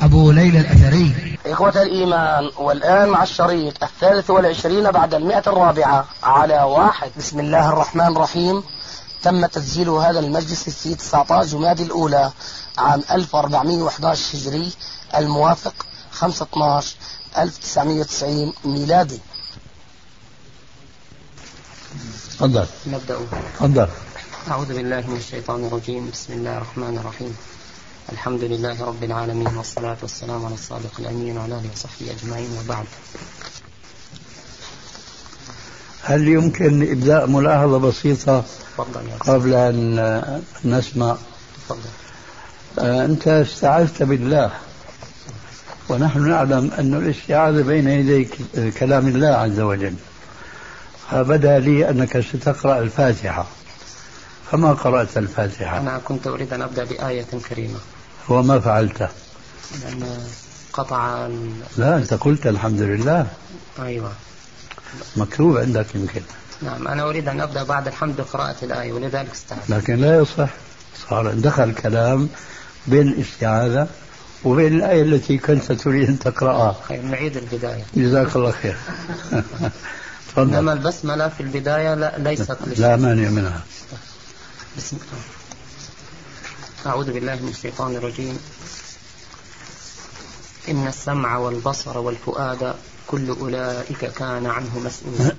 أبو ليلى الأثري. إخوة الإيمان والآن مع الشريط الثالث والعشرين بعد المئة الرابعة على واحد. بسم الله الرحمن الرحيم. تم تسجيل هذا المجلس في 19 جماد الأولى عام 1411 هجري الموافق 5 12 1990 ميلادي. تفضل. نبدأ. تفضل. أعوذ بالله من الشيطان الرجيم. بسم الله الرحمن الرحيم. الحمد لله رب العالمين والصلاة والسلام على الصادق الأمين وعلى آله وصحبه أجمعين وبعد. هل يمكن إبداء ملاحظة بسيطة قبل أن نسمع؟ آه، أنت استعذت بالله ونحن نعلم أن الاستعاذة بين يدي كلام الله عز وجل. فبدأ لي أنك ستقرأ الفاتحة. فما قرأت الفاتحة؟ أنا كنت أريد أن أبدأ بآية كريمة. وما فعلت لأن قطع ال... لا أنت قلت الحمد لله. أيوة. مكتوب عندك يمكن. نعم أنا أريد أن أبدأ بعد الحمد بقراءة الآية ولذلك استعذت لكن لا يصح. صار دخل كلام بين الاستعاذة وبين الآية التي كنت تريد أن تقرأها. خير نعيد البداية. جزاك الله خير. إنما البسملة في البداية لا ليست لا مانع منها. بسم الله أعوذ بالله من الشيطان الرجيم. إن السمع والبصر والفؤاد كل أولئك كان عنه مسؤولا.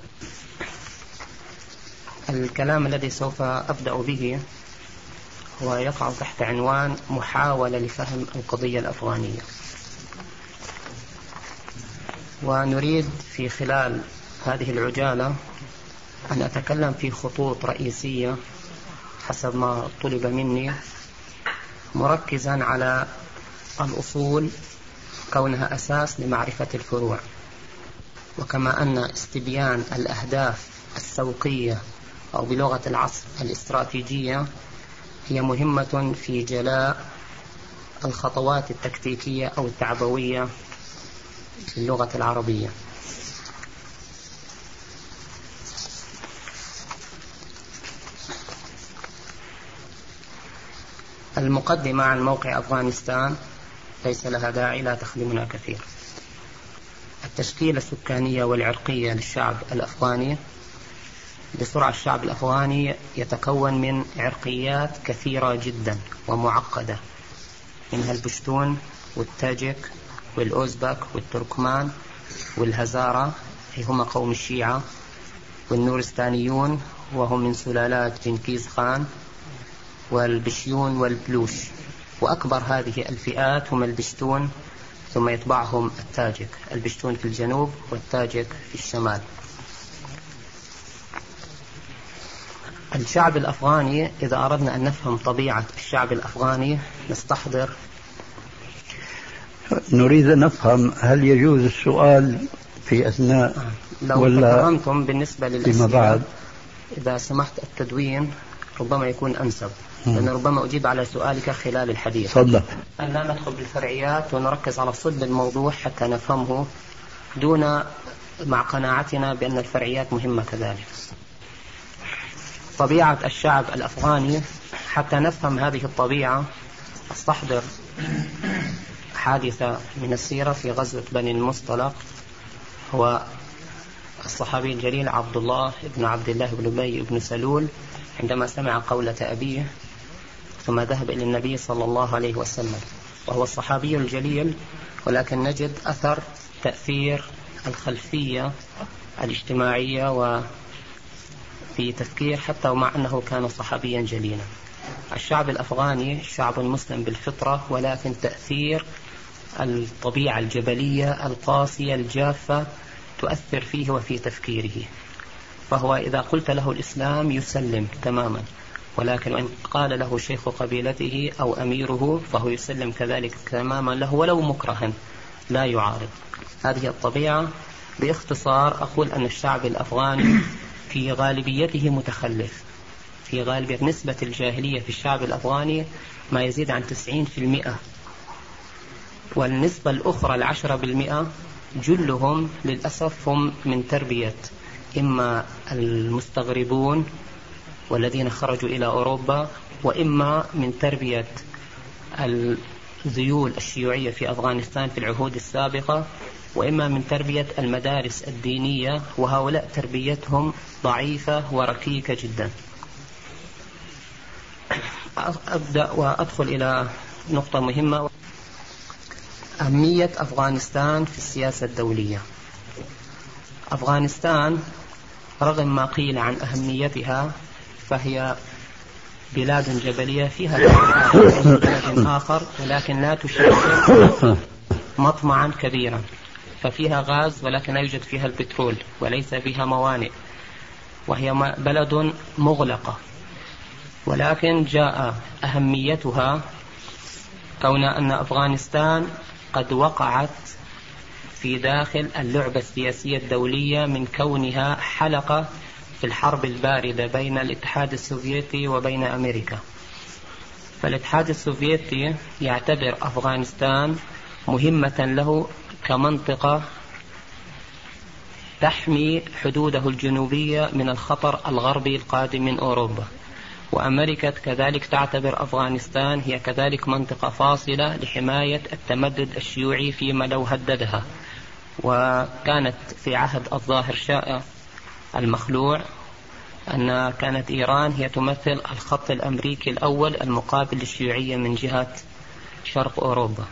الكلام الذي سوف أبدأ به هو يقع تحت عنوان محاولة لفهم القضية الأفغانية. ونريد في خلال هذه العجالة أن أتكلم في خطوط رئيسية حسب ما طلب مني مركزا على الأصول كونها أساس لمعرفة الفروع. وكما أن استبيان الأهداف السوقية أو بلغة العصر الاستراتيجية هي مهمة في جلاء الخطوات التكتيكية أو التعبوية في اللغة العربية. المقدمة عن موقع أفغانستان ليس لها داعي لا تخدمنا كثير. التشكيلة السكانية والعرقية للشعب الأفغاني بسرعة الشعب الأفغاني يتكون من عرقيات كثيرة جدا ومعقدة منها البشتون والتاجك والأوزبك والتركمان والهزارة هم قوم الشيعة والنورستانيون وهم من سلالات جنكيز خان. والبشيون والبلوش. وأكبر هذه الفئات هم البشتون ثم يتبعهم التاجك. البشتون في الجنوب والتاجك في الشمال. الشعب الأفغاني إذا أردنا أن نفهم طبيعة الشعب الأفغاني نستحضر. نريد أن نفهم هل يجوز السؤال في أثناء لو ولا تكرمتم بالنسبة فيما للأسئلة بعد؟ إذا سمحت التدوين. ربما يكون أنسب. لأن ربما أجيب على سؤالك خلال الحديث. تفضل. أن لا ندخل بالفرعيات ونركز على صلب الموضوع حتى نفهمه دون مع قناعتنا بأن الفرعيات مهمة كذلك. طبيعة الشعب الأفغاني حتى نفهم هذه الطبيعة أستحضر حادثة من السيرة في غزوة بني المصطلق هو الصحابي الجليل عبد الله بن عبد الله بن أبي بن سلول عندما سمع قولة أبيه ثم ذهب إلى النبي صلى الله عليه وسلم وهو الصحابي الجليل ولكن نجد أثر تأثير الخلفية الاجتماعية وفي تفكير حتى ومع أنه كان صحابيا جليلا. الشعب الأفغاني شعب مسلم بالفطرة ولكن تأثير الطبيعة الجبلية القاسية الجافة تؤثر فيه وفي تفكيره. فهو إذا قلت له الإسلام يسلم تماما. ولكن وإن قال له شيخ قبيلته أو أميره فهو يسلم كذلك تماما له ولو مكرها. لا يعارض. هذه الطبيعة باختصار أقول أن الشعب الأفغاني في غالبيته متخلف. في غالبية نسبة الجاهلية في الشعب الأفغاني ما يزيد عن 90% والنسبة الأخرى العشرة بالمئة جلهم للأسف هم من تربية. إما المستغربون والذين خرجوا إلى أوروبا وإما من تربية الذيول الشيوعية في أفغانستان في العهود السابقة وإما من تربية المدارس الدينية وهؤلاء تربيتهم ضعيفة وركيكة جدا. أبدأ وأدخل إلى نقطة مهمة. أهمية أفغانستان في السياسة الدولية. أفغانستان رغم ما قيل عن أهميتها فهي بلاد جبلية فيها آخر ولكن لا تشكل مطمعا كبيرا. ففيها غاز ولكن لا يوجد فيها البترول وليس فيها موانئ. وهي بلد مغلقة. ولكن جاء أهميتها كون أن أفغانستان قد وقعت في داخل اللعبة السياسية الدولية من كونها حلقة في الحرب الباردة بين الاتحاد السوفيتي وبين أمريكا. فالاتحاد السوفيتي يعتبر أفغانستان مهمة له كمنطقة تحمي حدوده الجنوبية من الخطر الغربي القادم من أوروبا. وأمريكا كذلك تعتبر أفغانستان هي كذلك منطقة فاصلة لحماية التمدد الشيوعي فيما لو هددها. وكانت في عهد الظاهر شاء المخلوع أن كانت إيران هي تمثل الخط الأمريكي الأول المقابل للشيوعية من جهة شرق أوروبا.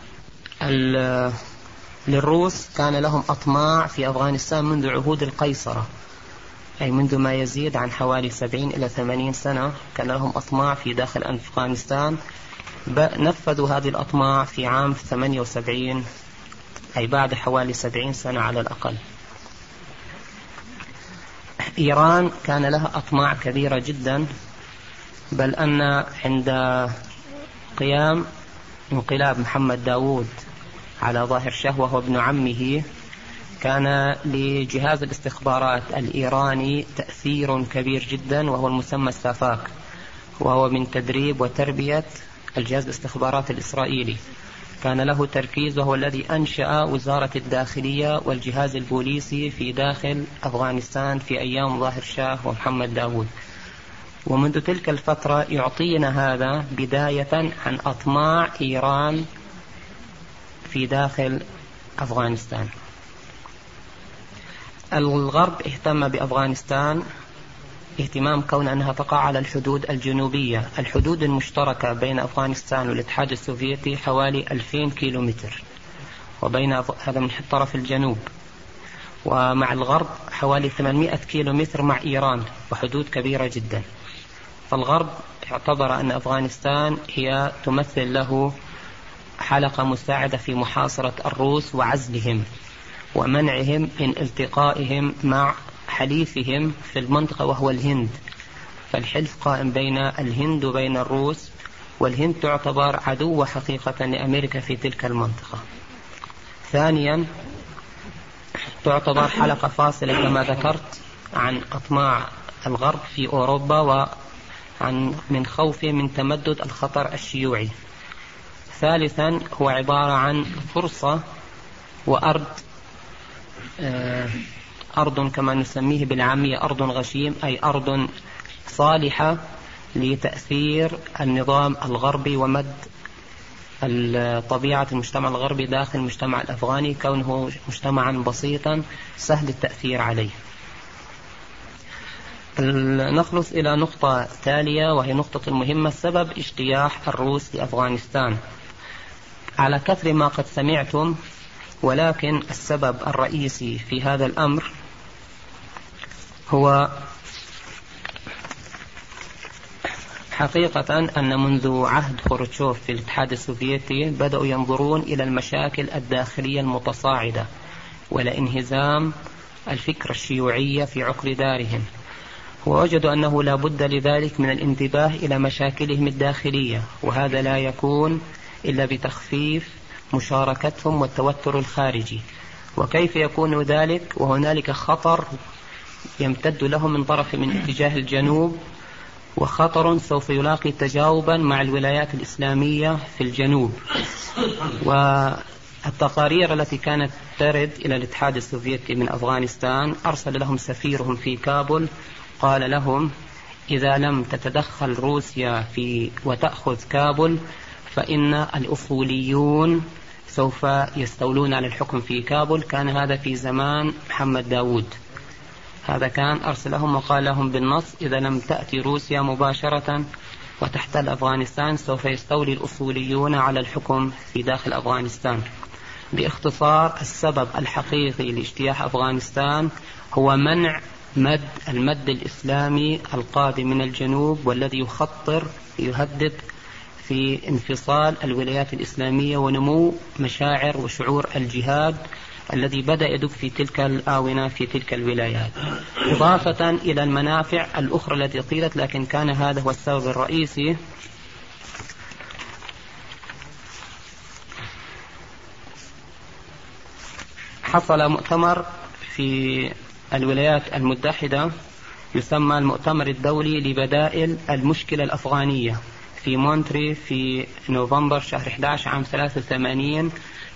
للروس كان لهم أطماع في أفغانستان منذ عهود القيصرة. أي منذ ما يزيد عن حوالي 70 إلى 80 سنة كان لهم أطماع في داخل أفغانستان. نفذوا هذه الأطماع في عام 78 أي بعد حوالي 70 سنة على الأقل. إيران كان لها أطماع كبيرة جدا بل أن عند قيام انقلاب محمد داوود على ظاهر شاه وهو ابن عمه كان لجهاز الاستخبارات الإيراني تأثير كبير جدا وهو المسمى السافاك وهو من تدريب وتربية الجهاز الاستخبارات الإسرائيلي. كان له تركيز وهو الذي أنشأ وزارة الداخلية والجهاز البوليسي في داخل أفغانستان في أيام ظاهر شاه ومحمد داود ومنذ تلك الفترة يعطينا هذا بداية عن أطماع إيران في داخل أفغانستان. الغرب اهتم بأفغانستان اهتمام كون أنها تقع على الحدود الجنوبية الحدود المشتركة بين أفغانستان والاتحاد السوفيتي حوالي 2000 كيلومتر وبين هذا من طرف الجنوب ومع الغرب حوالي 800 كيلومتر مع إيران وحدود كبيرة جدا. فالغرب اعتبر أن أفغانستان هي تمثل له حلقة مساعدة في محاصرة الروس وعزلهم ومنعهم من التقائهم مع حليفهم في المنطقة وهو الهند. فالحلف قائم بين الهند وبين الروس والهند تعتبر عدو حقيقة لأمريكا في تلك المنطقة. ثانيا تعتبر حلقة فاصلة كما ذكرت عن أطماع الغرب في أوروبا وعن من خوفه من تمدد الخطر الشيوعي. ثالثا هو عبارة عن فرصة وأرض آه، أرض كما نسميه بالعامية أرض غشيم أي أرض صالحة لتأثير النظام الغربي ومد طبيعة المجتمع الغربي داخل المجتمع الأفغاني كونه مجتمعا بسيطا سهل التأثير عليه. نخلص إلى نقطة تالية وهي نقطة المهمة سبب اجتياح الروس لأفغانستان على كثر ما قد سمعتم ولكن السبب الرئيسي في هذا الأمر هو حقيقة أن منذ عهد خروتشوف في الاتحاد السوفيتي بدأوا ينظرون إلى المشاكل الداخلية المتصاعدة والانهزام الفكرة الشيوعية في عقر دارهم. ووجدوا أنه لا بد لذلك من الانتباه إلى مشاكلهم الداخلية وهذا لا يكون إلا بتخفيف مشاركتهم والتوتر الخارجي. وكيف يكون ذلك؟ وهنالك خطر يمتد لهم من طرف من اتجاه الجنوب وخطر سوف يلاقي تجاوبا مع الولايات الإسلامية في الجنوب. والتقارير التي كانت ترد إلى الاتحاد السوفيتي من أفغانستان أرسل لهم سفيرهم في كابل قال لهم إذا لم تتدخل روسيا في وتأخذ كابل فإن الأصوليون سوف يستولون على الحكم في كابل كان هذا في زمان محمد داود هذا كان أرسلهم وقال لهم بالنص إذا لم تأتي روسيا مباشرة وتحتل أفغانستان سوف يستولي الأصوليون على الحكم في داخل أفغانستان. باختصار السبب الحقيقي لاجتياح أفغانستان هو منع مد المد الإسلامي القادم من الجنوب والذي يخطر يهدد في انفصال الولايات الإسلامية ونمو مشاعر وشعور الجهاد الذي بدأ يدب في تلك الآونة في تلك الولايات. إضافة إلى المنافع الأخرى التي قيلت لكن كان هذا هو السبب الرئيسي. حصل مؤتمر في الولايات المتحدة يسمى المؤتمر الدولي لبدائل المشكلة الأفغانية في مونتري في نوفمبر شهر 11 عام 83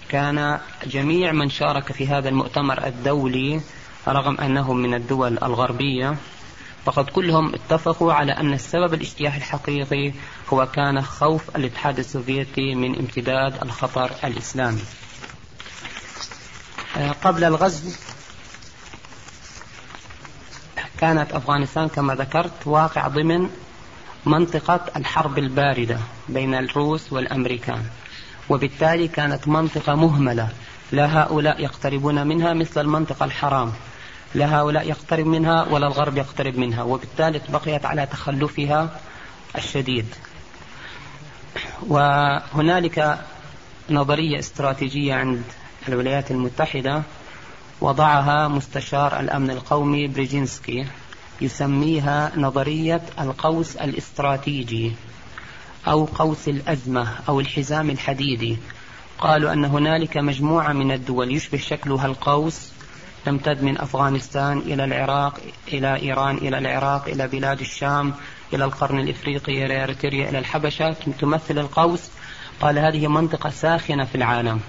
كان جميع من شارك في هذا المؤتمر الدولي رغم أنهم من الدول الغربية فقد كلهم اتفقوا على أن السبب الاجتياح الحقيقي هو كان خوف الاتحاد السوفيتي من امتداد الخطر الإسلامي. آه، قبل الغزو كانت أفغانستان كما ذكرت واقع ضمن منطقة الحرب الباردة بين الروس والأمريكان. وبالتالي كانت منطقة مهملة. لا هؤلاء يقتربون منها مثل المنطقة الحرام. لا هؤلاء يقترب منها ولا الغرب يقترب منها. وبالتالي بقيت على تخلفها الشديد. وهنالك نظرية استراتيجية عند الولايات المتحدة وضعها مستشار الأمن القومي بريجينسكي يسميها نظرية القوس الاستراتيجي. أو قوس الأزمة أو الحزام الحديدي قالوا أن هنالك مجموعة من الدول يشبه شكلها القوس تمتد من أفغانستان إلى العراق إلى إيران إلى العراق إلى بلاد الشام إلى القرن الإفريقي إلى إريتريا إلى الحبشة تمثل القوس. قال هذه منطقة ساخنة في العالم.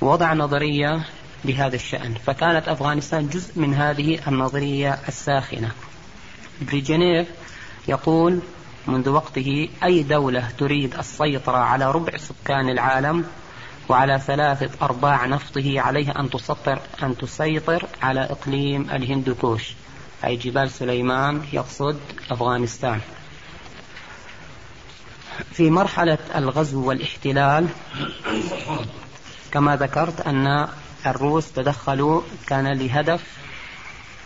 وضع نظرية بهذا الشأن. فكانت أفغانستان جزء من هذه النظرية الساخنة. بريجنيف يقول منذ وقته أي دولة تريد السيطرة على ربع سكان العالم وعلى ثلاثة أرباع نفطه عليها أن تسطر أن تسيطر على إقليم الهندوكوش أي جبال سليمان يقصد أفغانستان. في مرحلة الغزو والاحتلال كما ذكرت أن الروس تدخلوا كان لهدف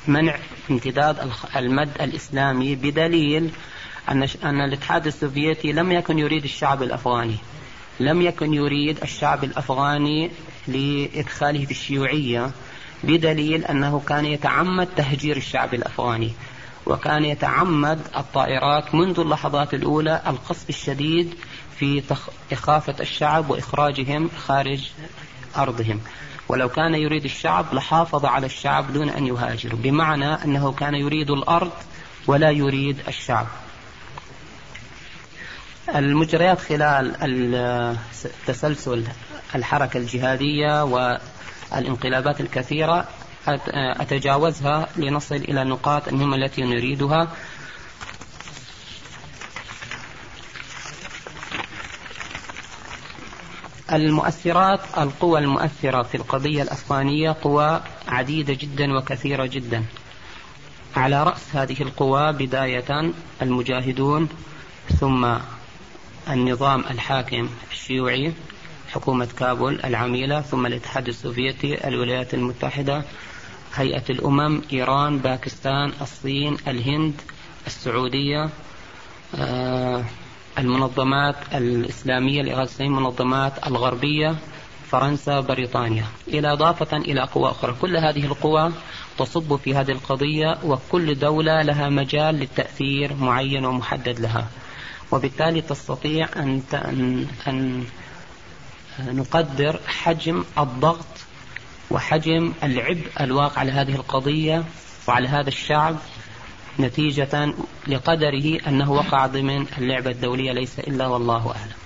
منع امتداد المد الإسلامي بدليل أن أن الاتحاد السوفيتي لم يكن يريد الشعب الأفغاني لم يكن يريد الشعب الأفغاني لإدخاله في الشيوعية بدليل أنه كان يتعمد تهجير الشعب الأفغاني وكان يتعمد الطائرات منذ اللحظات الأولى القصف الشديد في إخافة الشعب وإخراجهم خارج أرضهم. ولو كان يريد الشعب لحافظ على الشعب دون أن يهاجر بمعنى أنه كان يريد الأرض ولا يريد الشعب. المجريات خلال تسلسل الحركة الجهادية والانقلابات الكثيرة أتجاوزها لنصل إلى النقاط المهمة التي نريدها. المؤثرات القوى المؤثرة في القضية الأفغانية قوى عديدة جدا وكثيرة جدا. على رأس هذه القوى بداية المجاهدون ثم النظام الحاكم الشيوعي حكومة كابول العميلة ثم الاتحاد السوفيتي الولايات المتحدة هيئة الأمم إيران باكستان الصين الهند السعودية آه المنظمات الإسلامية لإغاثة المنظمات الغربية فرنسا بريطانيا. إلى إضافة إلى قوى أخرى. كل هذه القوى تصب في هذه القضية وكل دولة لها مجال للتأثير معين ومحدد لها. وبالتالي تستطيع أن أن نقدر حجم الضغط وحجم العبء الواقع على هذه القضية وعلى هذا الشعب نتيجة لقدره أنه وقع ضمن اللعبة الدولية ليس إلا والله أعلم.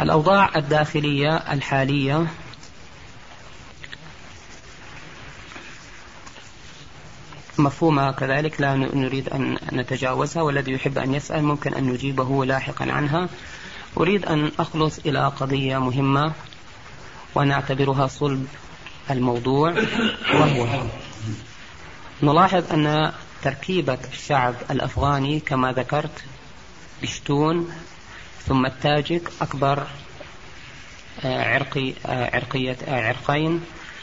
الأوضاع الداخلية الحالية مفهومة كذلك لا نريد أن نتجاوزها والذي يحب أن يسأل ممكن أن نجيبه لاحقا عنها. أريد أن أخلص إلى قضية مهمة ونعتبرها صلب الموضوع وهو نلاحظ أن تركيبة الشعب الأفغاني كما ذكرت بشتون ثم التاجك أكبر آه، عرقي آه، عرقية آه، عرقين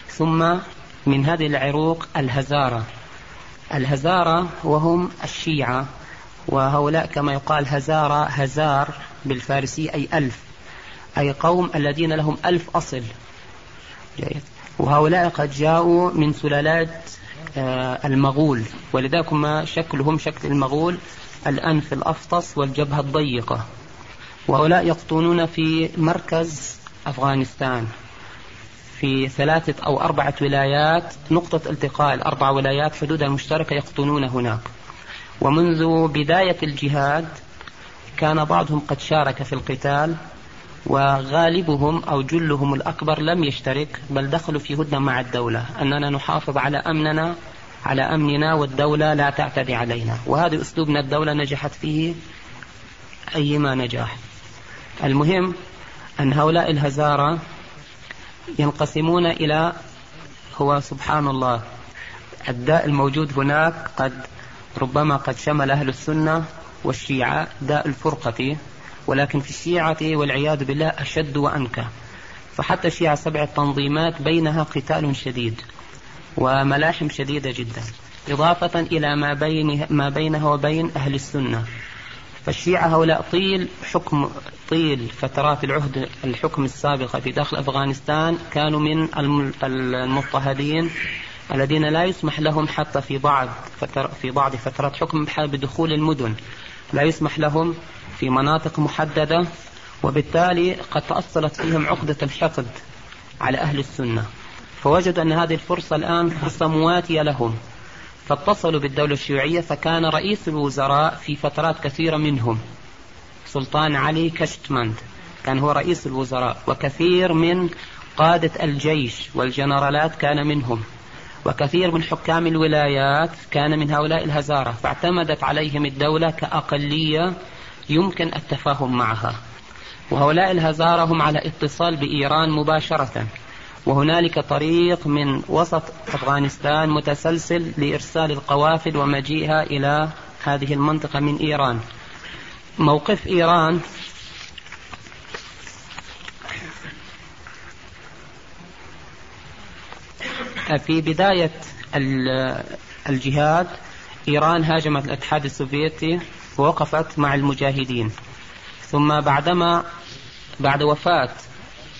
ثم من هذه العروق الهزارة. الهزارة وهم الشيعة وهؤلاء كما يقال هزارة هزار بالفارسية أي ألف أي قوم الذين لهم ألف أصل. جيد. وهؤلاء قد جاءوا من سلالات المغول ولذلك ما شكلهم شكل المغول الأنف الأفطس والجبهة الضيقة. وهؤلاء يقطنون في مركز أفغانستان. في ثلاثة أو أربعة ولايات نقطة التقاء الأربع ولايات حدودها المشتركة يقطنون هناك. ومنذ بداية الجهاد كان بعضهم قد شارك في القتال وغالبهم أو جلهم الأكبر لم يشترك بل دخلوا في هدنة مع الدولة. أننا نحافظ على أمننا على أمننا والدولة لا تعتدي علينا. وهذا أسلوبنا الدولة نجحت فيه أيما نجاح. المهم أن هؤلاء الهزارة ينقسمون إلى هو سبحان الله. الداء الموجود هناك قد ربما قد شمل أهل السنة والشيعة داء الفرقة ولكن في الشيعة والعياذ بالله أشد وأنكى. فحتى الشيعة سبع تنظيمات بينها قتال شديد وملاحم شديدة جدا إضافة إلى ما, بين ما بينها وبين أهل السنة. فالشيعة هؤلاء طيل حكم طيل فترات العهد الحكم السابقة في داخل أفغانستان كانوا من المضطهدين الذين لا يسمح لهم حتى في بعض فتر في بعض فترات حكم بدخول المدن. لا يسمح لهم في مناطق محددة وبالتالي قد تأصلت فيهم عقدة الحقد على أهل السنة. فوجدوا أن هذه الفرصة الآن فرصة مواتية لهم. فاتصلوا بالدولة الشيوعية فكان رئيس الوزراء في فترات كثيرة منهم سلطان علي كشتمند. كان هو رئيس الوزراء وكثير من قادة الجيش والجنرالات كان منهم وكثير من حكام الولايات كان من هؤلاء الهزارة فاعتمدت عليهم الدولة كأقلية يمكن التفاهم معها. وهؤلاء الهزارة هم على اتصال بإيران مباشرة. وهنالك طريق من وسط أفغانستان متسلسل لإرسال القوافل ومجيئها إلى هذه المنطقة من إيران. موقف إيران. في بداية الجهاد إيران هاجمت الاتحاد السوفيتي ووقفت مع المجاهدين. ثم بعدما بعد وفاة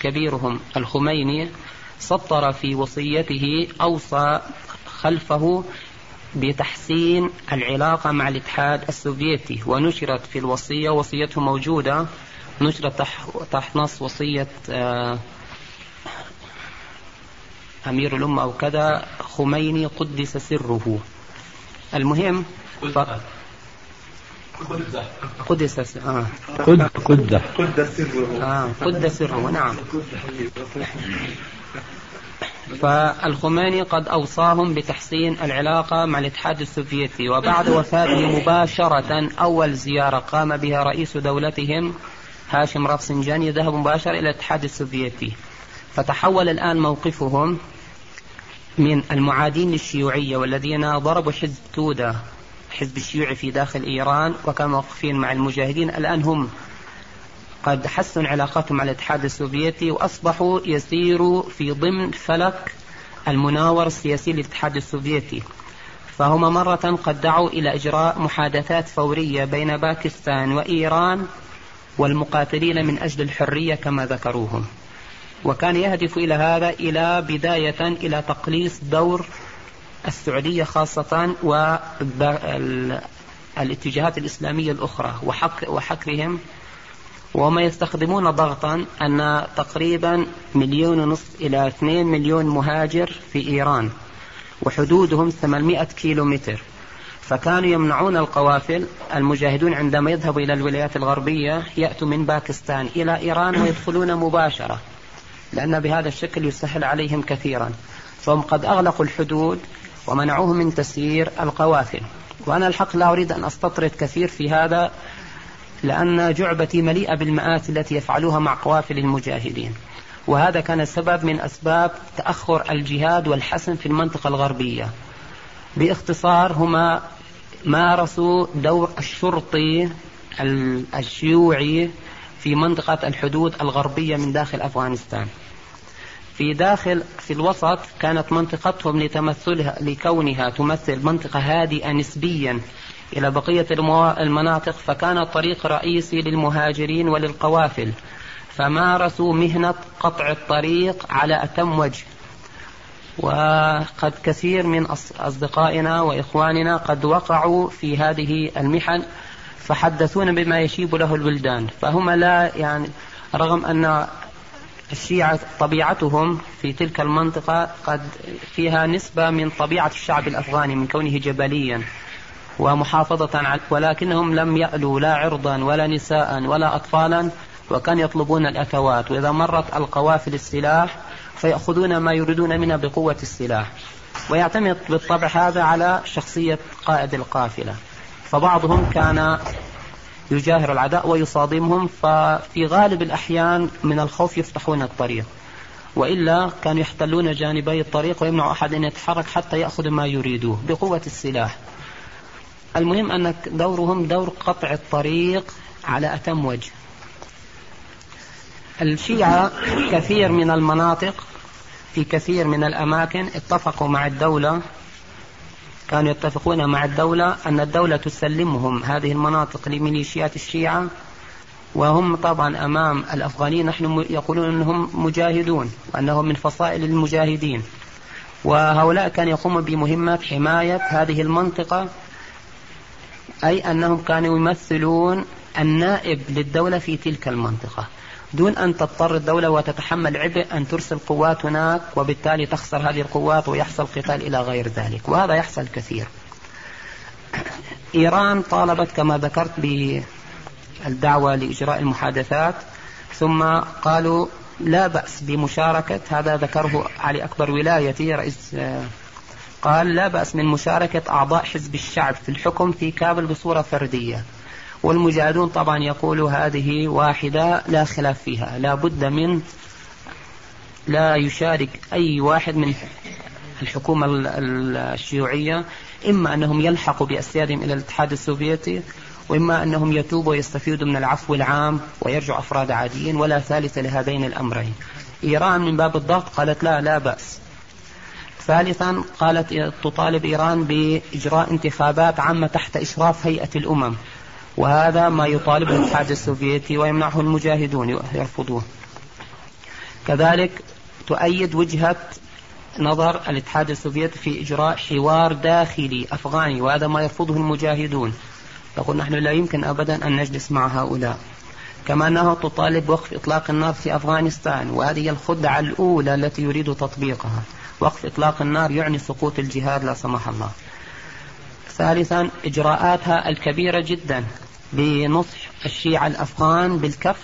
كبيرهم الخميني سطر في وصيته أوصى خلفه بتحسين العلاقة مع الاتحاد السوفيتي ونشرت في الوصية وصيته موجودة نشرت تحت نص وصية آه، أمير الأمة أو كذا خميني قدس سره. المهم ف... قدس. آه. قد قد قد سره. آه قد سره نعم. فالخميني قد أوصاهم بتحسين العلاقة مع الاتحاد السوفيتي وبعد وفاته مباشرة أول زيارة قام بها رئيس دولتهم هاشم رفسنجاني ذهب مباشرة إلى الاتحاد السوفيتي. فتحول الآن موقفهم من المعادين للشيوعية والذين ضربوا حزب تودا حزب الشيوعي في داخل إيران وكانوا موقفين مع المجاهدين. الآن هم قد حسنوا علاقاتهم مع الاتحاد السوفيتي وأصبحوا يسيروا في ضمن فلك المناور السياسي للاتحاد السوفيتي. فهم مرة قد دعوا إلى إجراء محادثات فورية بين باكستان وإيران والمقاتلين من أجل الحرية كما ذكروهم. وكان يهدف إلى هذا إلى بداية إلى تقليص دور السعودية خاصة الاتجاهات الإسلامية الأخرى وحك وحكرهم وما يستخدمون ضغطا أن تقريبا مليون ونصف إلى اثنين مليون مهاجر في إيران وحدودهم 800 كيلو متر فكانوا يمنعون القوافل. المجاهدون عندما يذهبوا إلى الولايات الغربية يأتوا من باكستان إلى إيران ويدخلون مباشرة لأن بهذا الشكل يسهل عليهم كثيرا. فهم قد أغلقوا الحدود ومنعوه من تسيير القوافل. وأنا الحق لا أريد أن أستطرد كثير في هذا لأن جعبتي مليئة بالمآسي التي يفعلوها مع قوافل المجاهدين. وهذا كان سبب من أسباب تأخر الجهاد والحسم في المنطقة الغربية. باختصار هما مارسوا دور الشرطي الشيوعي في منطقة الحدود الغربية من داخل أفغانستان. في داخل في الوسط كانت منطقتهم لتمثلها لكونها تمثل منطقة هادئة نسبيا إلى بقية المناطق فكان طريق رئيسي للمهاجرين وللقوافل فمارسوا مهنة قطع الطريق على أتم وجه. وقد كثير من أصدقائنا وإخواننا قد وقعوا في هذه المحن فحدثونا بما يشيب له الولدان. فهم لا يعني رغم أن الشيعة طبيعتهم في تلك المنطقة قد فيها نسبة من طبيعة الشعب الأفغاني من كونه جبليا. ومحافظة على ولكنهم لم يألوا لا عرضا ولا نساء ولا أطفالا وكان يطلبون الأثوات وإذا مرت القوافل السلاح فيأخذون ما يريدون منها بقوة السلاح. ويعتمد بالطبع هذا على شخصية قائد القافلة. فبعضهم كان يجاهر العداء ويصادمهم ففي غالب الأحيان من الخوف يفتحون الطريق. وإلا كانوا يحتلون جانبي الطريق ويمنع أحد أن يتحرك حتى يأخذ ما يريدوه بقوة السلاح. المهم أن دورهم دور قطع الطريق على أتم وجه. الشيعة كثير من المناطق في كثير من الأماكن اتفقوا مع الدولة كانوا يتفقون مع الدولة أن الدولة تسلمهم هذه المناطق لميليشيات الشيعة وهم طبعا أمام الأفغانيين نحن يقولون أنهم مجاهدون وأنهم من فصائل المجاهدين. وهؤلاء كانوا يقومون بمهمة حماية هذه المنطقة أي أنهم كانوا يمثلون النائب للدولة في تلك المنطقة. دون أن تضطر الدولة وتتحمل عبء أن ترسل قوات هناك وبالتالي تخسر هذه القوات ويحصل قتال إلى غير ذلك. وهذا يحصل كثير. إيران طالبت كما ذكرت بالدعوة لإجراء المحادثات ثم قالوا لا بأس بمشاركة هذا ذكره علي أكبر ولايتي رئيس قال لا بأس من مشاركة أعضاء حزب الشعب في الحكم في كابل بصورة فردية. والمجاهدون طبعا يقولوا هذه واحدة لا خلاف فيها. لا بد من لا يشارك أي واحد من الحكومة الشيوعية. إما أنهم يلحقوا بأسيادهم إلى الاتحاد السوفيتي وإما أنهم يتوبوا ويستفيدوا من العفو العام ويرجعوا أفراد عاديين ولا ثالث لهذين الأمرين. إيران من باب الضغط قالت لا لا بأس. ثالثا قالت تطالب إيران بإجراء انتخابات عامة تحت إشراف هيئة الأمم وهذا ما يطالبه الاتحاد السوفيتي ويمنعه المجاهدون يرفضوه. كذلك تؤيد وجهة نظر الاتحاد السوفيتي في إجراء حوار داخلي أفغاني وهذا ما يرفضه المجاهدون. تقول نحن لا يمكن أبدا أن نجلس مع هؤلاء. كما أنها تطالب بوقف إطلاق النار في أفغانستان وهذه الخدعة الأولى التي يريد تطبيقها. وقف إطلاق النار يعني سقوط الجهاد لا سمح الله. ثالثا إجراءاتها الكبيرة جدا بنصح الشيعة الأفغان بالكف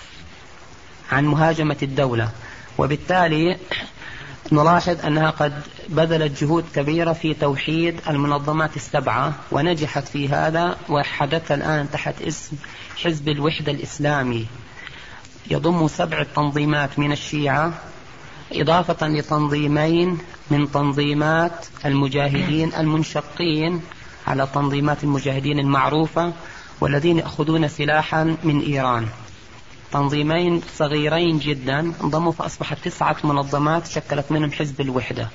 عن مهاجمة الدولة. وبالتالي نلاحظ أنها قد بذلت جهود كبيرة في توحيد المنظمات السبعة ونجحت في هذا وحدث الآن تحت اسم حزب الوحدة الإسلامي. يضم سبع تنظيمات من الشيعة إضافة لتنظيمين من تنظيمات المجاهدين المنشقين على تنظيمات المجاهدين المعروفة والذين يأخذون سلاحا من إيران. تنظيمين صغيرين جدا انضموا فأصبحت تسعة منظمات شكلت منهم حزب الوحدة.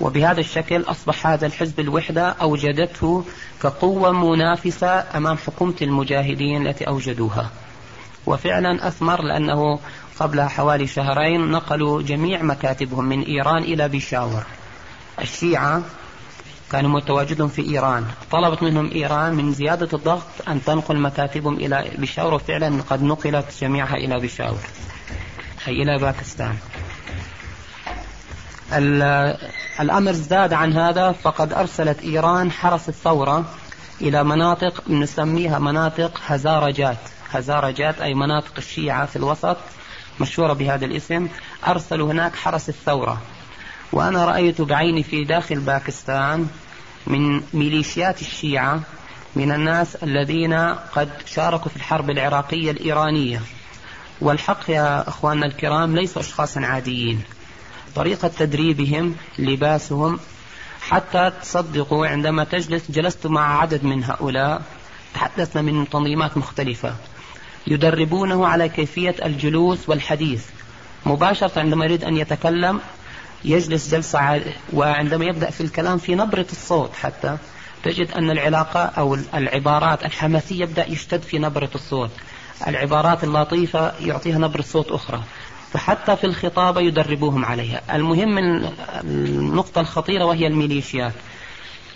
وبهذا الشكل أصبح هذا الحزب الوحدة أوجدته كقوة منافسة أمام حكومة المجاهدين التي أوجدوها. وفعلا أثمر لأنه قبل حوالي شهرين نقلوا جميع مكاتبهم من إيران إلى بيشاور الشيعة كانوا متواجدون في إيران. طلبت منهم إيران من زيادة الضغط أن تنقل مكاتبهم إلى بشاور وفعلا قد نقلت جميعها إلى بشاور أي إلى باكستان. الأمر ازداد عن هذا فقد أرسلت إيران حرس الثورة إلى مناطق نسميها مناطق هزارجات. هزارجات أي مناطق الشيعة في الوسط. مشهورة بهذا الاسم أرسلوا هناك حرس الثورة. وأنا رأيت بعيني في داخل باكستان من ميليشيات الشيعة من الناس الذين قد شاركوا في الحرب العراقية الإيرانية. والحق يا أخواننا الكرام ليسوا أشخاصا عاديين. طريقة تدريبهم لباسهم حتى تصدقوا عندما تجلس جلست مع عدد من هؤلاء تحدثنا من تنظيمات مختلفة. يدربونه على كيفية الجلوس والحديث. مباشرة عندما يريد أن يتكلم يجلس جلسة وعندما يبدأ في الكلام في نبرة الصوت حتى تجد أن العلاقة أو العبارات الحماسية يبدأ يشتد في نبرة الصوت. العبارات اللطيفة يعطيها نبرة صوت أخرى. فحتى في الخطابة يدربوهم عليها. المهم النقطة الخطيرة وهي الميليشيات.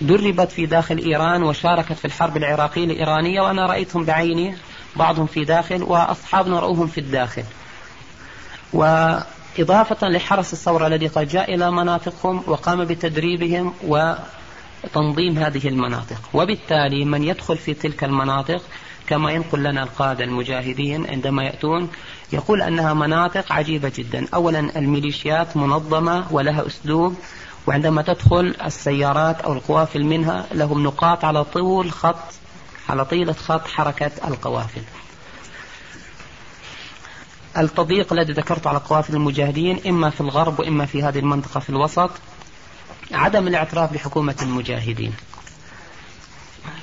دربت في داخل إيران وشاركت في الحرب العراقية الإيرانية وأنا رأيتهم بعيني. بعضهم في داخل وأصحابنا رأوهم في الداخل. وإضافة لحرس الثورة الذي قد جاء إلى مناطقهم وقام بتدريبهم وتنظيم هذه المناطق. وبالتالي من يدخل في تلك المناطق كما ينقل لنا القادة المجاهدين عندما يأتون يقول أنها مناطق عجيبة جدا. أولا الميليشيات منظمة ولها أسلوب وعندما تدخل السيارات أو القوافل منها لهم نقاط على طول خط على طيلة خط حركة القوافل. التضييق الذي ذكرته على قوافل المجاهدين إما في الغرب وإما في هذه المنطقة في الوسط عدم الاعتراف بحكومة المجاهدين.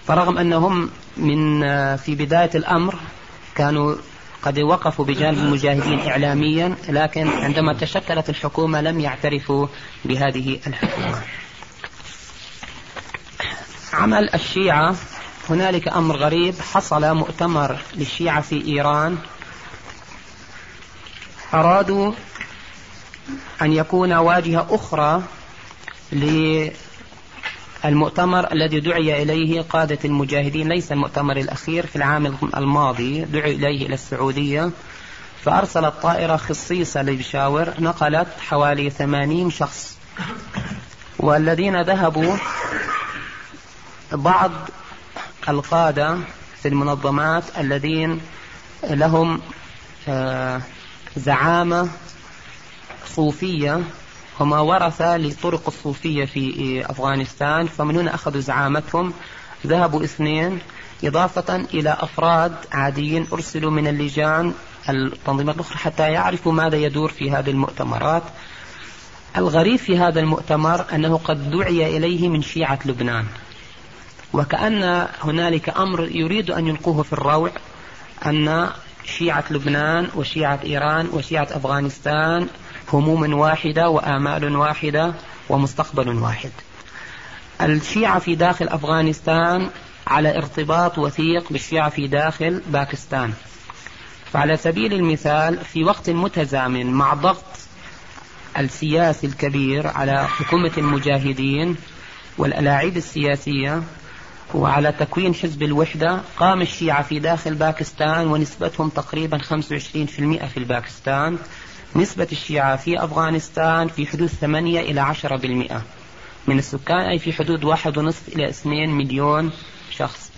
فرغم أنهم من في بداية الأمر كانوا قد وقفوا بجانب المجاهدين إعلاميا لكن عندما تشكلت الحكومة لم يعترفوا بهذه الحكومة. عمل الشيعة هنالك أمر غريب حصل مؤتمر للشيعة في إيران. أرادوا أن يكون واجهة أخرى للمؤتمر الذي دعي إليه قادة المجاهدين ليس المؤتمر الأخير في العام الماضي دعي إليه إلى السعودية. فأرسلت طائرة خصيصة لبشاور نقلت حوالي ثمانين شخص. والذين ذهبوا بعض القادة في المنظمات الذين لهم آه، زعامة صوفية هما ورثة لطرق الصوفية في أفغانستان فمن هنا أخذوا زعامتهم. ذهبوا اثنين إضافة إلى أفراد عاديين أرسلوا من اللجان التنظيمات الأخرى حتى يعرفوا ماذا يدور في هذه المؤتمرات. الغريب في هذا المؤتمر أنه قد دعي إليه من شيعة لبنان. وكأن هنالك أمر يريد أن يلقوه في الروع أن شيعة لبنان وشيعة إيران وشيعة أفغانستان هموم واحدة وآمال واحدة ومستقبل واحد. الشيعة في داخل أفغانستان على ارتباط وثيق بالشيعة في داخل باكستان. فعلى سبيل المثال في وقت متزامن مع ضغط السياسي الكبير على حكومة المجاهدين والألاعيب السياسية وعلى تكوين حزب الوحدة قام الشيعة في داخل باكستان ونسبتهم تقريبا 25% في الباكستان. نسبة الشيعة في أفغانستان في حدود 8 إلى 10% من السكان أي في حدود واحد ونصف إلى 2 مليون شخص.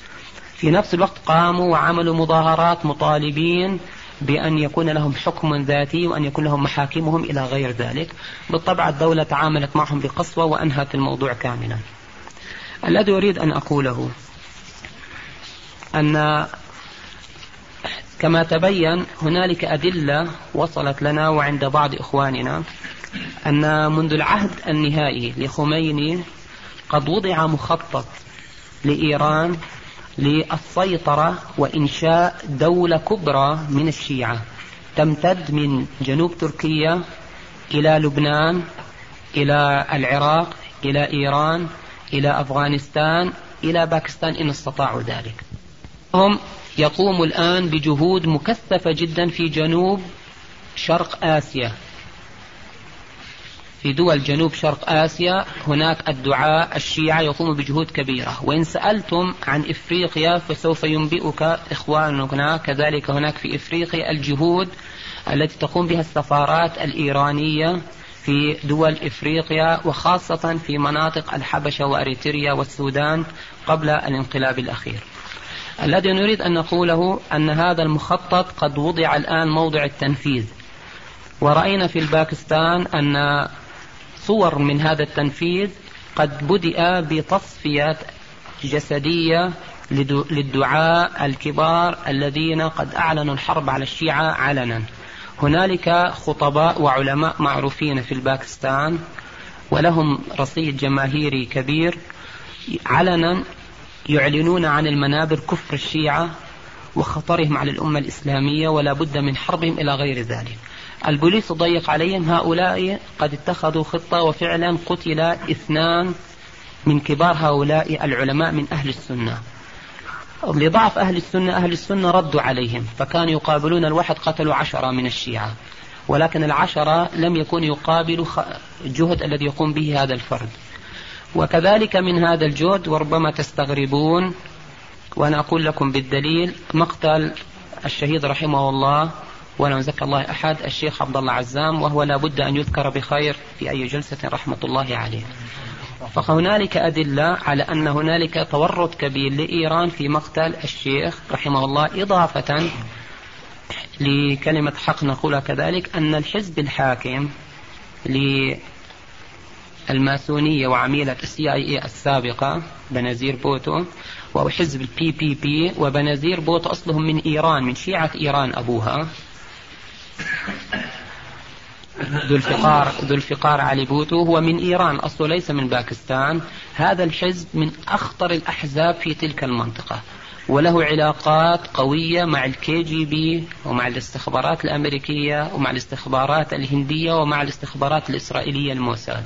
في نفس الوقت قاموا وعملوا مظاهرات مطالبين بأن يكون لهم حكم ذاتي وأن يكون لهم محاكمهم إلى غير ذلك. بالطبع الدولة تعاملت معهم بقسوة وأنهت الموضوع كاملا. الذي أريد أن أقوله أن كما تبين هنالك أدلة وصلت لنا وعند بعض إخواننا أن منذ العهد النهائي لخميني قد وضع مخطط لإيران للسيطرة وإنشاء دولة كبرى من الشيعة تمتد من جنوب تركيا إلى لبنان إلى العراق إلى إيران إلى أفغانستان إلى باكستان إن استطاعوا ذلك. هم يقوموا الآن بجهود مكثفة جدا في جنوب شرق آسيا. في دول جنوب شرق آسيا هناك الدعاء الشيعة يقوم بجهود كبيرة. وإن سألتم عن إفريقيا فسوف ينبئك إخواننا كذلك هناك في إفريقيا الجهود التي تقوم بها السفارات الإيرانية في دول إفريقيا وخاصة في مناطق الحبشة وأريتريا والسودان قبل الانقلاب الأخير. الذي نريد أن نقوله أن هذا المخطط قد وضع الآن موضع التنفيذ. ورأينا في الباكستان أن صور من هذا التنفيذ قد بدأ بتصفية جسدية للدعاء الكبار الذين قد أعلنوا الحرب على الشيعة علنا هنالك خطباء وعلماء معروفين في الباكستان ولهم رصيد جماهيري كبير علنا يعلنون عن المنابر كفر الشيعة وخطرهم على الأمة الإسلامية ولا بد من حربهم إلى غير ذلك. البوليس ضيق عليهم هؤلاء قد اتخذوا خطة وفعلا قتل اثنان من كبار هؤلاء العلماء من أهل السنة. لضعف أهل السنة أهل السنة ردوا عليهم فكانوا يقابلون الواحد قتلوا عشرة من الشيعة ولكن العشرة لم يكون يقابل الجهد الذي يقوم به هذا الفرد. وكذلك من هذا الجهد وربما تستغربون وأنا أقول لكم بالدليل مقتل الشهيد رحمه الله ولا زكى الله أحد الشيخ عبد الله عزام وهو لا بد أن يذكر بخير في أي جلسة رحمة الله عليه. فهنالك أدلة على أن هنالك تورط كبير لإيران في مقتل الشيخ رحمه الله إضافة لكلمة حق نقولها كذلك أن الحزب الحاكم للماسونية وعميلة ال CIA السابقة بنزير بوتو وحزب ال PPP وبنزير بوتو أصلهم من إيران من شيعة إيران أبوها. ذو الفقار ذو الفقار علي بوتو. هو من إيران أصله ليس من باكستان. هذا الحزب من أخطر الأحزاب في تلك المنطقة. وله علاقات قوية مع ال KGB ومع الاستخبارات الأمريكية ومع الاستخبارات الهندية ومع الاستخبارات الإسرائيلية الموساد.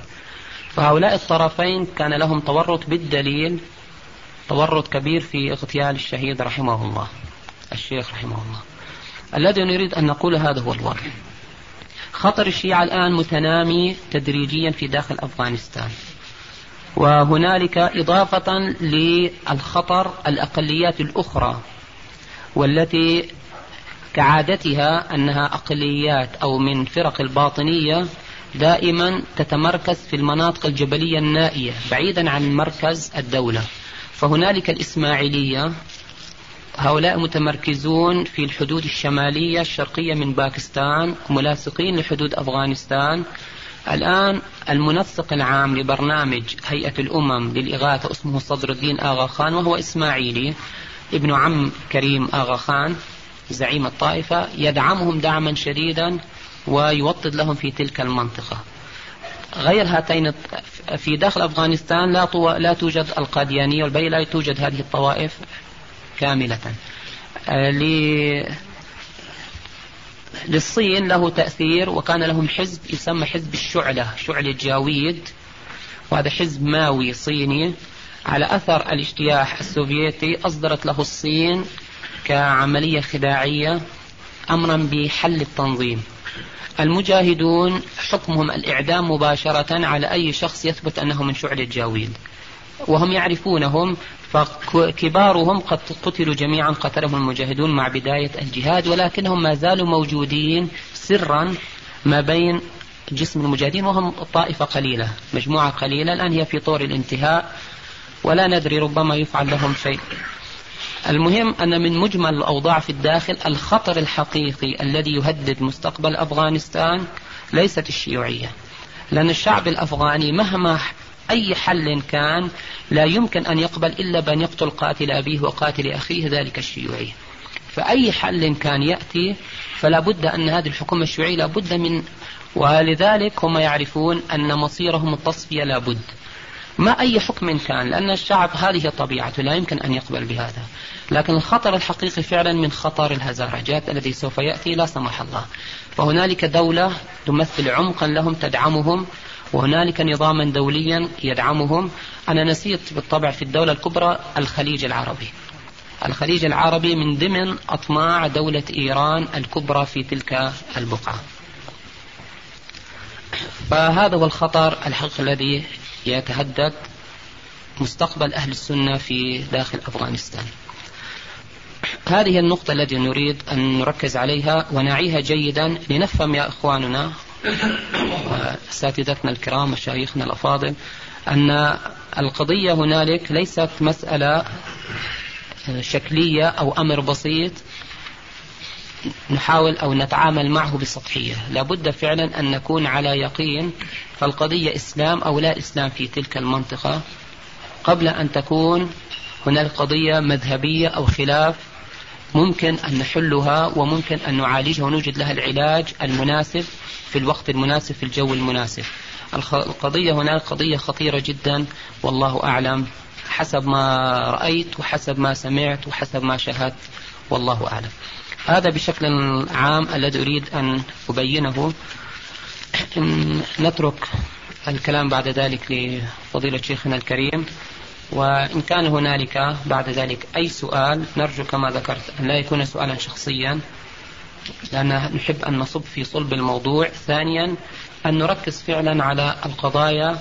فهؤلاء الطرفين كان لهم تورط بالدليل تورط كبير في اغتيال الشهيد رحمه الله الشيخ رحمه الله. الذي نريد أن نقول هذا هو الواقع خطر الشيعة الآن متنامي تدريجيا في داخل أفغانستان. وهنالك إضافة للخطر الأقليات الأخرى والتي كعادتها أنها أقليات أو من فرق الباطنية دائما تتمركز في المناطق الجبلية النائية بعيدا عن مركز الدولة. فهنالك الإسماعيلية هؤلاء متمركزون في الحدود الشمالية الشرقية من باكستان ملاصقين لحدود أفغانستان. الآن المنسق العام لبرنامج هيئة الأمم للإغاثة اسمه صدر الدين آغا خان وهو إسماعيلي ابن عم كريم آغا خان زعيم الطائفة يدعمهم دعما شديدا ويوطد لهم في تلك المنطقة. غير هاتين في داخل أفغانستان لا, لا توجد القاديانية والبي لا توجد هذه الطوائف. كاملة. آه، للصين له تأثير وكان لهم حزب يسمى حزب الشعلة شعلة جاويد وهذا حزب ماوي صيني. على أثر الاجتياح السوفيتي أصدرت له الصين كعملية خداعية أمرا بحل التنظيم. المجاهدون حكمهم الإعدام مباشرة على أي شخص يثبت أنه من شعلة جاويد وهم يعرفونهم فكبارهم قد قتلوا جميعا قتلهم المجاهدون مع بداية الجهاد ولكنهم ما زالوا موجودين سرا ما بين جسم المجاهدين وهم طائفة قليلة مجموعة قليلة. الآن هي في طور الانتهاء ولا ندري ربما يفعل لهم شيء. المهم أن من مجمل الأوضاع في الداخل الخطر الحقيقي الذي يهدد مستقبل أفغانستان ليست الشيوعية. لأن الشعب الأفغاني مهما أي حل كان لا يمكن أن يقبل إلا بأن يقتل قاتل أبيه وقاتل أخيه ذلك الشيوعي. فأي حل كان يأتي فلا بد أن هذه الحكومة الشيوعية لا بد من ولذلك هم يعرفون أن مصيرهم التصفية لا بد. ما أي حكم كان لأن الشعب هذه طبيعته لا يمكن أن يقبل بهذا. لكن الخطر الحقيقي فعلا من خطر الهزارجات الذي سوف يأتي لا سمح الله. فهنالك دولة تمثل عمقا لهم تدعمهم وهنالك نظاما دوليا يدعمهم. أنا نسيت بالطبع في الدولة الكبرى الخليج العربي. الخليج العربي من ضمن أطماع دولة إيران الكبرى في تلك البقعة. فهذا هو الخطر الحقيقي الذي يتهدد مستقبل أهل السنة في داخل أفغانستان. هذه النقطة التي نريد أن نركز عليها ونعيها جيدا لنفهم يا إخواننا أساتذتنا الكرام مشايخنا الأفاضل أن القضية هنالك ليست مسألة شكلية أو أمر بسيط نحاول أو نتعامل معه بسطحية. لابد فعلا أن نكون على يقين فالقضية إسلام أو لا إسلام في تلك المنطقة. قبل أن تكون هناك قضية مذهبية أو خلاف ممكن أن نحلها وممكن أن نعالجها ونوجد لها العلاج المناسب في الوقت المناسب في الجو المناسب. القضية هناك قضية خطيرة جدا والله أعلم حسب ما رأيت وحسب ما سمعت وحسب ما شاهدت والله أعلم. هذا بشكل عام الذي أريد أن أبينه. نترك الكلام بعد ذلك لفضيلة شيخنا الكريم. وإن كان هنالك بعد ذلك أي سؤال نرجو كما ذكرت أن لا يكون سؤالا شخصيا. لأن نحب أن نصب في صلب الموضوع. ثانيا أن نركز فعلا على القضايا.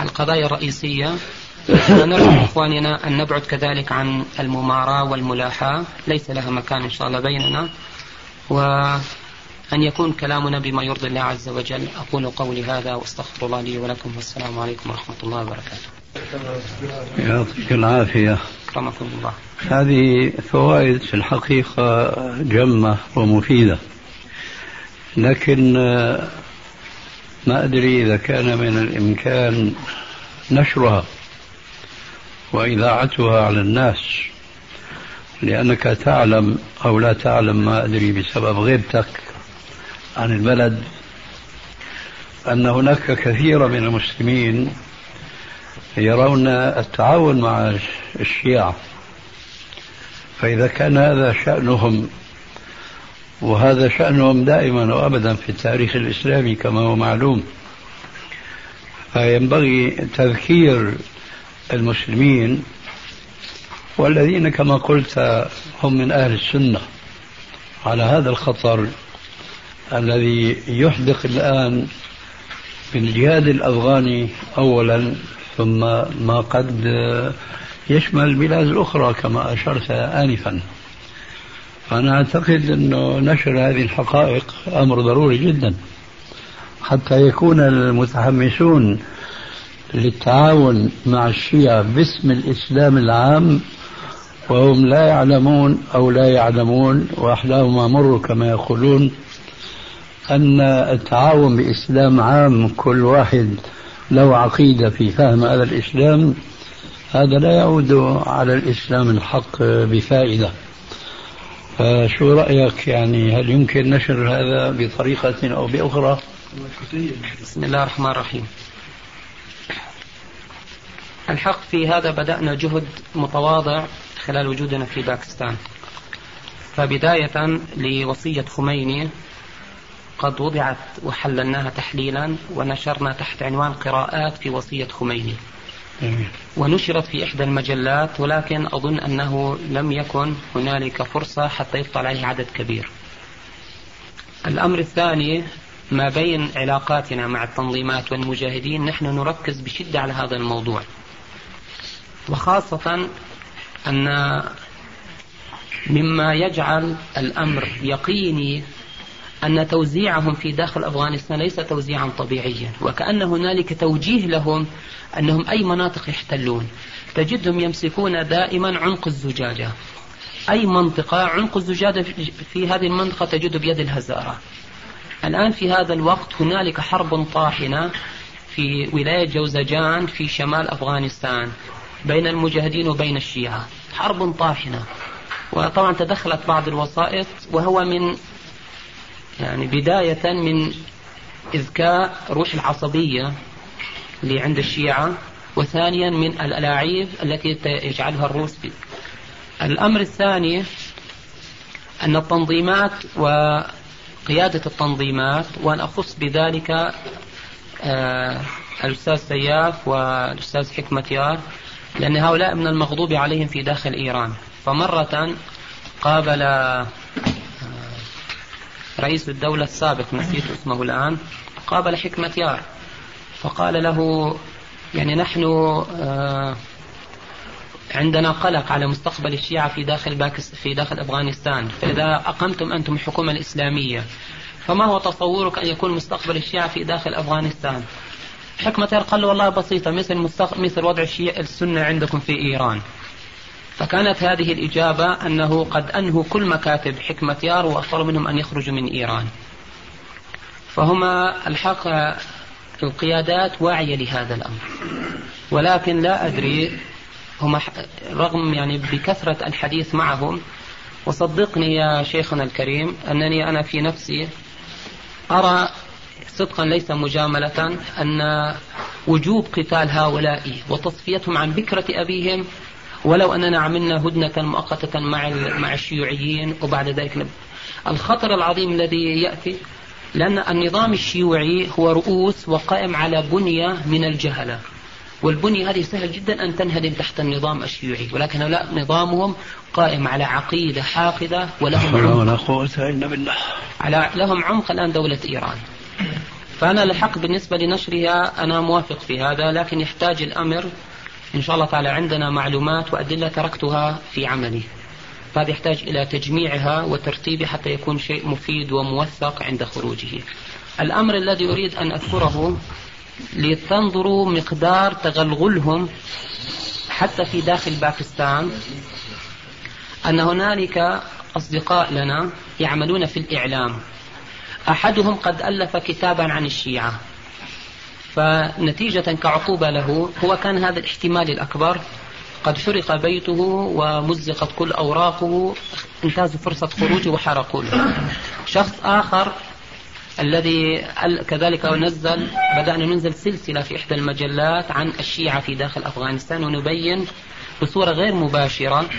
القضايا الرئيسية. ونرجو إخواننا أن نبعد كذلك عن المماراة والملاحاة. ليس لها مكان إن شاء الله بيننا. وأن يكون كلامنا بما يرضي الله عز وجل. أقول قولي هذا وأستغفر الله لي ولكم. والسلام عليكم ورحمة الله وبركاته. يعطيك العافية. الله. هذه فوائد في الحقيقة جمة ومفيدة. لكن ما أدري إذا كان من الإمكان نشرها وإذاعتها على الناس لأنك تعلم أو لا تعلم ما أدري بسبب غيبتك عن البلد أن هناك كثير من المسلمين يرون التعاون مع الشيعة. فإذا كان هذا شأنهم وهذا شأنهم دائما وأبدا في التاريخ الإسلامي كما هو معلوم فينبغي تذكير المسلمين والذين كما قلت هم من أهل السنة على هذا الخطر الذي يحدق الآن بالجهاد الأفغاني أولا ثم ما قد يشمل البلاد الأخرى كما أشرت آنفا. أنا أعتقد أنه نشر هذه الحقائق أمر ضروري جدا. حتى يكون المتحمسون للتعاون مع الشيعة باسم الإسلام العام وهم لا يعلمون أو لا يعلمون وأحلاهم مر كما يقولون أن التعاون بإسلام عام كل واحد له عقيدة في فهم هذا الإسلام هذا لا يعود على الإسلام الحق بفائدة. فشو رأيك؟ يعني هل يمكن نشر هذا بطريقة أو بأخرى؟ بسم الله الرحمن الرحيم. الحق في هذا بدأنا جهد متواضع خلال وجودنا في باكستان. فبداية لوصية خميني قد وضعت وحللناها تحليلا ونشرنا تحت عنوان قراءات في وصية خميني. ونشرت في إحدى المجلات ولكن أظن أنه لم يكن هنالك فرصة حتى يطلع عليه عدد كبير. الأمر الثاني ما بين علاقاتنا مع التنظيمات والمجاهدين نحن نركز بشدة على هذا الموضوع. وخاصة أن مما يجعل الأمر يقيني أن توزيعهم في داخل أفغانستان ليس توزيعا طبيعيا وكأن هنالك توجيه لهم أنهم أي مناطق يحتلون. تجدهم يمسكون دائما عنق الزجاجة. أي منطقة عنق الزجاجة في هذه المنطقة تجد بيد الهزارة. الآن في هذا الوقت هنالك حرب طاحنة في ولاية جوزجان في شمال أفغانستان بين المجاهدين وبين الشيعة. حرب طاحنة. وطبعا تدخلت بعض الوسائط وهو من يعني بداية من إذكاء روح العصبية اللي عند الشيعة وثانيا من الألاعيب التي يجعلها الروس بي. الأمر الثاني أن التنظيمات وقيادة التنظيمات وأن أخص بذلك آه الأستاذ سياف والأستاذ حكمة يار لأن هؤلاء من المغضوب عليهم في داخل إيران فمرة قابل رئيس الدولة السابق نسيت اسمه الآن قابل حكمة يار. فقال له يعني نحن آه، عندنا قلق على مستقبل الشيعة في داخل باكس في داخل أفغانستان. فإذا أقمتم أنتم الحكومة الإسلامية فما هو تصورك أن يكون مستقبل الشيعة في داخل أفغانستان؟ حكمة قال له والله بسيطة مثل, مستق... مثل وضع الشيعة السنة عندكم في إيران. فكانت هذه الإجابة أنه قد أنهوا كل مكاتب حكمة يار وأصروا منهم أن يخرجوا من إيران. فهما الحق القيادات واعية لهذا الأمر. ولكن لا أدري هم رغم يعني بكثرة الحديث معهم وصدقني يا شيخنا الكريم أنني أنا في نفسي أرى صدقا ليس مجاملة أن وجوب قتال هؤلاء وتصفيتهم عن بكرة أبيهم ولو أننا عملنا هدنة مؤقتة مع مع الشيوعيين وبعد ذلك الخطر العظيم الذي يأتي لأن النظام الشيوعي هو رؤوس وقائم على بنية من الجهلة. والبنية هذه سهل جدا أن تنهدم تحت النظام الشيوعي ولكن لا نظامهم قائم على عقيدة حاقدة ولهم عمق. ولا قوة إلا بالله. على لهم عمق الآن دولة إيران. فأنا الحق بالنسبة لنشرها أنا موافق في هذا لكن يحتاج الأمر إن شاء الله تعالى عندنا معلومات وأدلة تركتها في عملي. فهذا يحتاج إلى تجميعها وترتيبها حتى يكون شيء مفيد وموثق عند خروجه. الأمر الذي أريد أن أذكره لتنظروا مقدار تغلغلهم حتى في داخل باكستان أن هنالك أصدقاء لنا يعملون في الإعلام. أحدهم قد ألف كتابا عن الشيعة. فنتيجة كعقوبة له هو كان هذا الاحتمال الأكبر. قد حرق بيته ومزقت كل أوراقه انتهزوا فرصة خروجه وحرقوا له شخص آخر الذي كذلك نزل بدأنا ننزل سلسلة في إحدى المجلات عن الشيعة في داخل أفغانستان ونبين بصورة غير مباشرة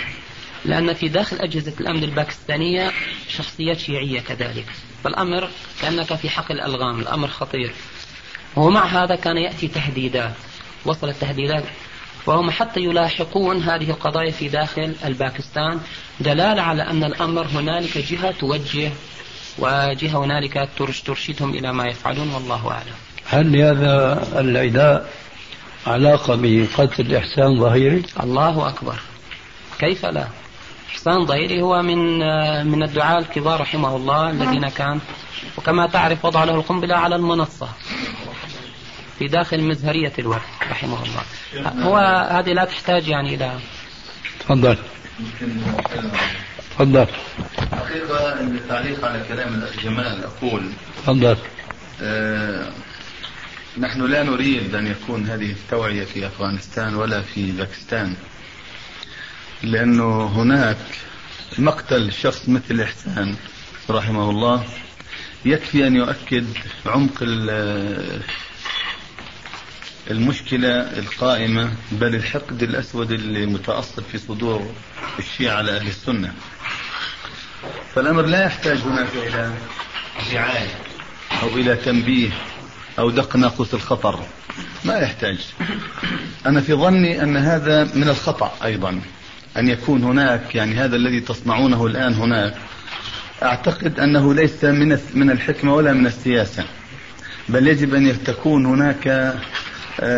لأن في داخل أجهزة الأمن الباكستانية شخصيات شيعية كذلك. فالأمر كأنك في حقل الألغام الأمر خطير. ومع هذا كان يأتي تهديدات. وصلت تهديدات وهم حتى يلاحقون هذه القضايا في داخل الباكستان. دلالة على أن الأمر هنالك جهة توجه وجهة هنالك ترشدهم إلى ما يفعلون والله أعلم. هل لهذا العداء علاقة بقتل إحسان ظهيري؟ الله أكبر. كيف لا؟ إحسان ظهيري هو من من الدعاة الكبار رحمه الله الذين كان وكما تعرف وضع له القنبلة على المنصة. في داخل مزهرية الورد رحمه الله. هو هذه لا تحتاج يعني إلى تفضل. تفضل. حقيقة التعليق على كلام الأخ جمال أقول تفضل. آه نحن لا نريد أن يكون هذه التوعية في أفغانستان ولا في باكستان لأنه هناك مقتل شخص مثل إحسان رحمه الله يكفي أن يؤكد عمق المشكلة القائمة بل الحقد الأسود المتأصل في صدور الشيعة على أهل السنة. فالأمر لا يحتاج هناك إلى رعاية أو إلى تنبيه أو دق ناقوس الخطر. ما يحتاج. أنا في ظني أن هذا من الخطأ أيضا. أن يكون هناك يعني هذا الذي تصنعونه الآن هناك. أعتقد أنه ليس من من الحكمة ولا من السياسة. بل يجب أن تكون هناك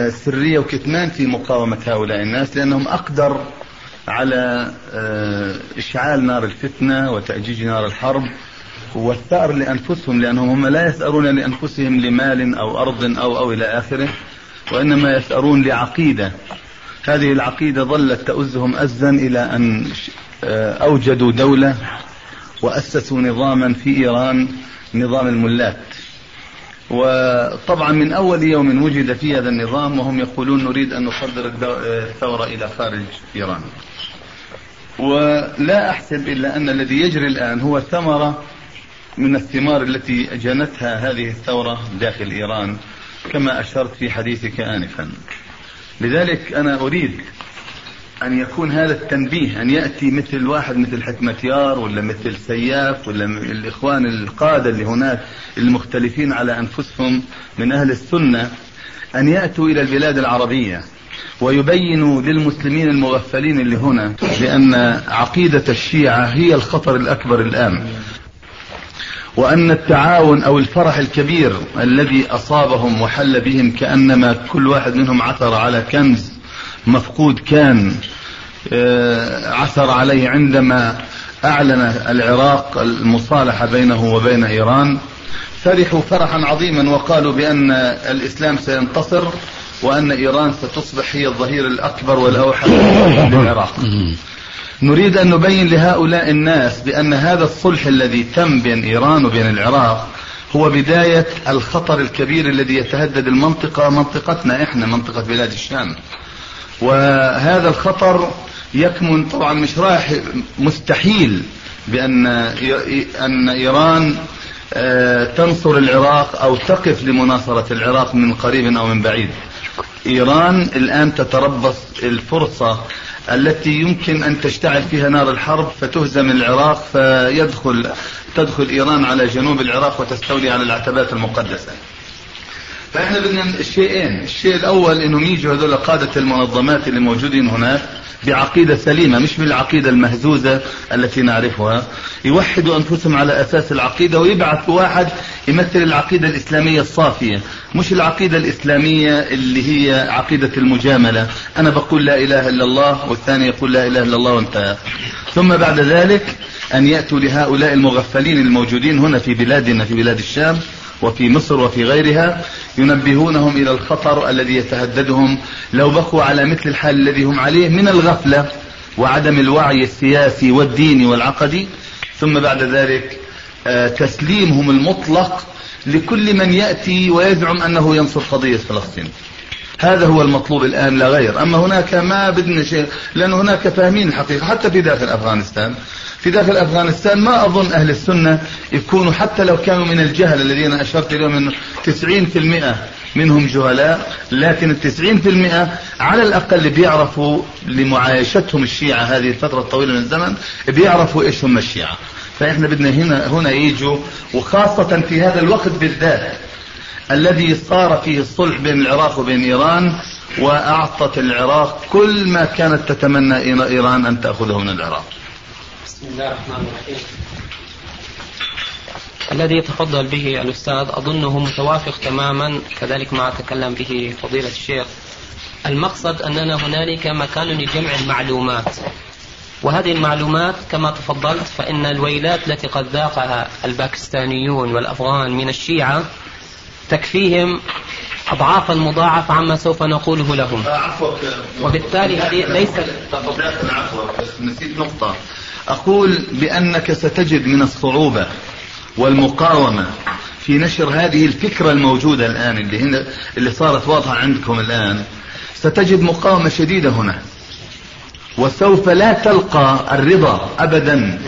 سرية وكتمان في مقاومة هؤلاء الناس لأنهم أقدر على آه، إشعال نار الفتنة وتأجيج نار الحرب والثأر لأنفسهم لأنهم هم لا يثأرون لأنفسهم لمال أو أرض أو أو إلى آخره وإنما يثأرون لعقيدة. هذه العقيدة ظلت تؤزهم أزا إلى أن آه، أوجدوا دولة وأسسوا نظاما في إيران نظام الملات وطبعا من أول يوم وجد في هذا النظام وهم يقولون نريد أن نصدر الثورة إلى خارج إيران. ولا أحسب إلا أن الذي يجري الآن هو ثمرة من الثمار التي جنتها هذه الثورة داخل إيران كما أشرت في حديثك آنفا. لذلك أنا أريد أن يكون هذا التنبيه أن يأتي مثل واحد مثل حكمتيار ولا مثل سياف ولا الإخوان القادة اللي هناك المختلفين على أنفسهم من أهل السنة أن يأتوا إلى البلاد العربية ويبين للمسلمين المغفلين اللي هنا بأن عقيدة الشيعة هي الخطر الأكبر الآن. وأن التعاون أو الفرح الكبير الذي أصابهم وحل بهم كأنما كل واحد منهم عثر على كنز مفقود كان آه، عثر عليه عندما أعلن العراق المصالحة بينه وبين إيران. فرحوا فرحا عظيما وقالوا بأن الإسلام سينتصر وأن إيران ستصبح هي الظهير الأكبر والأوحد للعراق نريد أن نبين لهؤلاء الناس بأن هذا الصلح الذي تم بين إيران وبين العراق هو بداية الخطر الكبير الذي يتهدد المنطقة منطقتنا إحنا منطقة بلاد الشام. وهذا الخطر يكمن طبعا مش رايح مستحيل بأن أن إيران آه، تنصر العراق أو تقف لمناصرة العراق من قريب أو من بعيد. إيران الآن تتربص الفرصة التي يمكن أن تشتعل فيها نار الحرب فتهزم العراق فيدخل تدخل إيران على جنوب العراق وتستولي على العتبات المقدسة. فإحنا بدنا الشيئين الشيء الأول أنهم يجوا هذول قادة المنظمات اللي موجودين هناك بعقيدة سليمة مش بالعقيدة المهزوزة التي نعرفها. يوحدوا أنفسهم على أساس العقيدة ويبعثوا واحد يمثل العقيدة الإسلامية الصافية مش العقيدة الإسلامية اللي هي عقيدة المجاملة. أنا بقول لا إله إلا الله والثاني يقول لا إله إلا الله وانتهى. ثم بعد ذلك أن يأتوا لهؤلاء المغفلين الموجودين هنا في بلادنا في بلاد الشام وفي مصر وفي غيرها ينبهونهم إلى الخطر الذي يتهددهم لو بقوا على مثل الحال الذي هم عليه من الغفلة وعدم الوعي السياسي والديني والعقدي. ثم بعد ذلك آه، تسليمهم المطلق لكل من يأتي ويزعم أنه ينصر قضية فلسطين. هذا هو المطلوب الآن لا غير. أما هناك ما بدنا شيء لأن هناك فاهمين الحقيقة حتى في داخل أفغانستان. في داخل أفغانستان ما أظن أهل السنة يكونوا حتى لو كانوا من الجهل الذين أشرت اليوم من 90% منهم جهلاء لكن التسعين في المئة على الأقل بيعرفوا لمعايشتهم الشيعة هذه الفترة الطويلة من الزمن بيعرفوا إيش هم الشيعة. فإحنا بدنا هنا هنا يجوا وخاصة في هذا الوقت بالذات الذي صار فيه الصلح بين العراق وبين إيران وأعطت العراق كل ما كانت تتمنى إيران أن تأخذه من العراق. بسم الله الرحمن الرحيم. الذي يتفضل به الأستاذ أظنه متوافق تماما كذلك ما تكلم به فضيلة الشيخ. المقصد أننا هنالك مكان لجمع المعلومات. وهذه المعلومات كما تفضلت فإن الويلات التي قد ذاقها الباكستانيون والأفغان من الشيعة تكفيهم أضعافا مضاعفة عما سوف نقوله لهم. وبالتالي هذه ليست نسيت نقطة. أقول بأنك ستجد من الصعوبة والمقاومة في نشر هذه الفكرة الموجودة الآن اللي هنا اللي صارت واضحة عندكم الآن. ستجد مقاومة شديدة هنا. وسوف لا تلقى الرضا أبدا.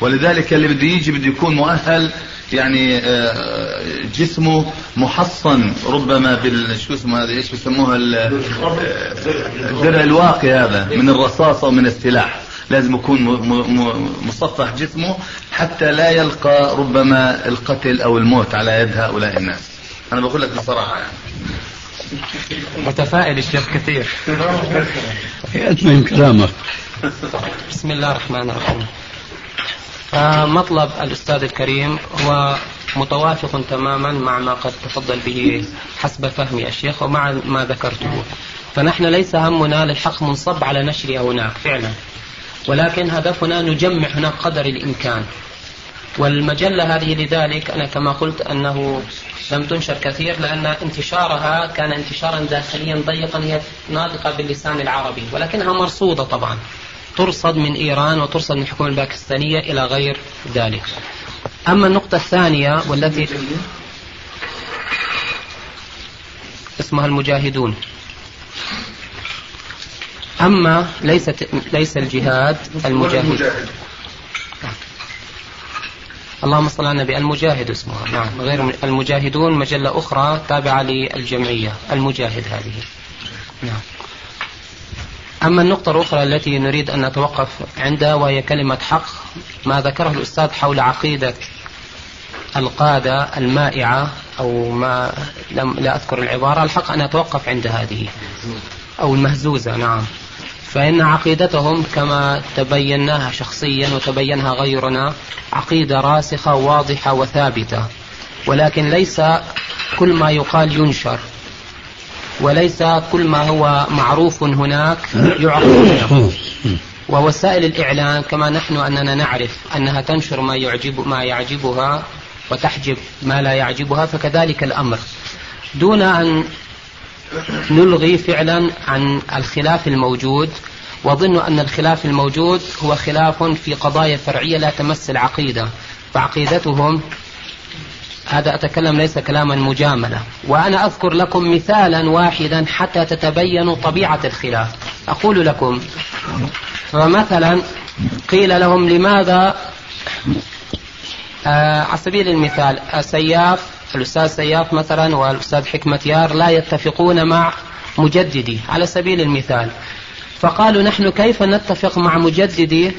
ولذلك اللي بده يجي بده يكون مؤهل يعني آه، جسمه محصن. ربما بال شو اسمه هذا؟ إيش بيسموها الدرع الواقي هذا من الرصاصة ومن السلاح. لازم يكون مصفح جسمه حتى لا يلقى ربما القتل أو الموت على يد هؤلاء الناس. أنا بقول لك بصراحة يعني. متفائل الشيخ كثير. كلامك. بسم الله الرحمن الرحيم. مطلب الأستاذ الكريم هو متوافق تماما مع ما قد تفضل به حسب فهمي الشيخ ومع ما ذكرته. فنحن ليس همنا للحق منصب على نشرها هناك فعلا. ولكن هدفنا نجمع هناك قدر الإمكان. والمجلة هذه لذلك أنا كما قلت أنه لم تنشر كثير لأن انتشارها كان انتشارا داخليا ضيقا هي ناطقة باللسان العربي ولكنها مرصودة طبعا. ترصد من إيران وترصد من الحكومة الباكستانية إلى غير ذلك. أما النقطة الثانية والتي اسمها المجاهدون. أما ليست ليس الجهاد المجاهد. اللهم صل على النبي المجاهد اسمها نعم غير المجاهدون مجلة أخرى تابعة للجمعية المجاهد هذه. نعم. أما النقطة الأخرى التي نريد أن نتوقف عندها وهي كلمة حق ما ذكره الأستاذ حول عقيدة القادة المائعة أو ما لم لا أذكر العبارة الحق أن أتوقف عند هذه. أو المهزوزة نعم. فإن عقيدتهم كما تبيناها شخصيا وتبينها غيرنا عقيدة راسخة واضحة وثابتة. ولكن ليس كل ما يقال ينشر وليس كل ما هو معروف هناك يعرف ووسائل الإعلام كما نحن أننا نعرف أنها تنشر ما يعجب ما يعجبها وتحجب ما لا يعجبها فكذلك الأمر. دون أن نلغي فعلا عن الخلاف الموجود وظن أن الخلاف الموجود هو خلاف في قضايا فرعية لا تمس العقيدة فعقيدتهم هذا أتكلم ليس كلاما مجاملة. وأنا أذكر لكم مثالا واحدا حتى تتبينوا طبيعة الخلاف. أقول لكم فمثلا قيل لهم لماذا آه على سبيل المثال سياف الأستاذ سياف مثلا والأستاذ حكمة يار لا يتفقون مع مجددي على سبيل المثال. فقالوا نحن كيف نتفق مع مجددي؟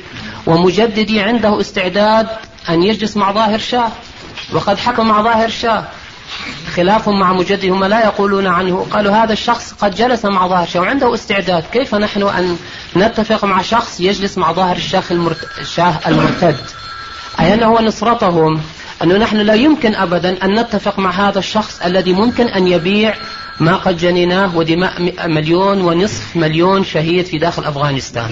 ومجددي عنده استعداد أن يجلس مع ظاهر شاه. وقد حكم مع ظاهر شاه. خلاف مع مجددي هم لا يقولون عنه. قالوا هذا الشخص قد جلس مع ظاهر شاه وعنده استعداد. كيف نحن أن نتفق مع شخص يجلس مع ظاهر الشاه المرتد؟ أي أنه نصرتهم. أنه نحن لا يمكن أبدا أن نتفق مع هذا الشخص الذي ممكن أن يبيع ما قد جنيناه ودماء مليون ونصف مليون شهيد في داخل أفغانستان.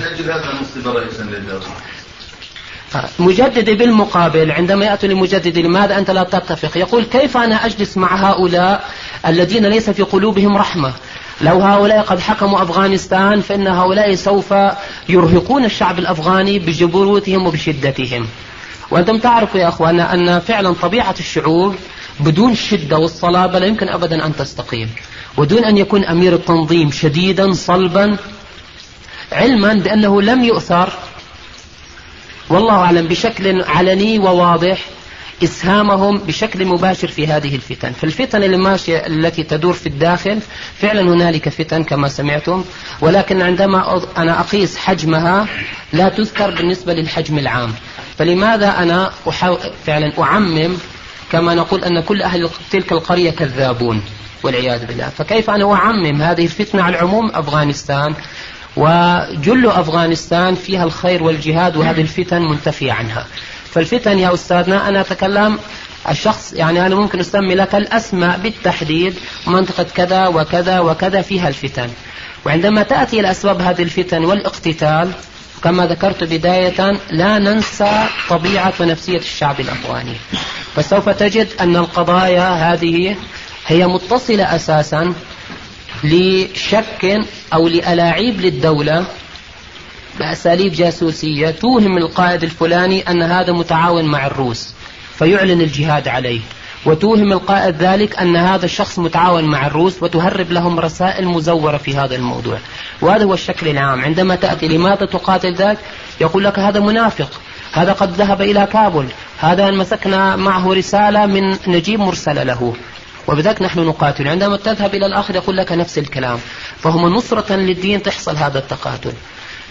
مجدد بالمقابل عندما يأتي لمجدد لماذا أنت لا تتفق؟ يقول كيف أنا أجلس مع هؤلاء الذين ليس في قلوبهم رحمة؟ لو هؤلاء قد حكموا أفغانستان فإن هؤلاء سوف يرهقون الشعب الأفغاني بجبروتهم وبشدتهم. وأنتم تعرفوا يا أخوان أن فعلا طبيعة الشعوب بدون الشدة والصلابة لا يمكن أبدا أن تستقيم. ودون أن يكون أمير التنظيم شديدا صلبا علما بأنه لم يؤثر والله أعلم بشكل علني وواضح إسهامهم بشكل مباشر في هذه الفتن. فالفتن اللي ماشية التي تدور في الداخل فعلا هنالك فتن كما سمعتم. ولكن عندما أنا أقيس حجمها لا تذكر بالنسبة للحجم العام. فلماذا أنا فعلا أعمم كما نقول أن كل أهل تلك القرية كذابون والعياذ بالله. فكيف أنا أعمم هذه الفتنة على العموم؟ أفغانستان. وجل أفغانستان فيها الخير والجهاد وهذه الفتن منتفية عنها. فالفتن يا أستاذنا أنا أتكلم الشخص يعني أنا ممكن أسمي لك الأسماء بالتحديد منطقة كذا وكذا وكذا فيها الفتن. وعندما تأتي إلى أسباب هذه الفتن والإقتتال كما ذكرت بداية لا ننسى طبيعة ونفسية الشعب الأفغاني. فسوف تجد أن القضايا هذه هي متصلة أساسا لشك أو لألاعيب للدولة بأساليب جاسوسية توهم القائد الفلاني أن هذا متعاون مع الروس فيعلن الجهاد عليه. وتوهم القائد ذلك أن هذا الشخص متعاون مع الروس وتهرب لهم رسائل مزورة في هذا الموضوع. وهذا هو الشكل العام. عندما تأتي لماذا تقاتل ذاك؟ يقول لك هذا منافق. هذا قد ذهب إلى كابل هذا مسكنا معه رسالة من نجيب مرسلة له. وبذلك نحن نقاتل. عندما تذهب إلى الآخر يقول لك نفس الكلام. فهم نصرة للدين تحصل هذا التقاتل.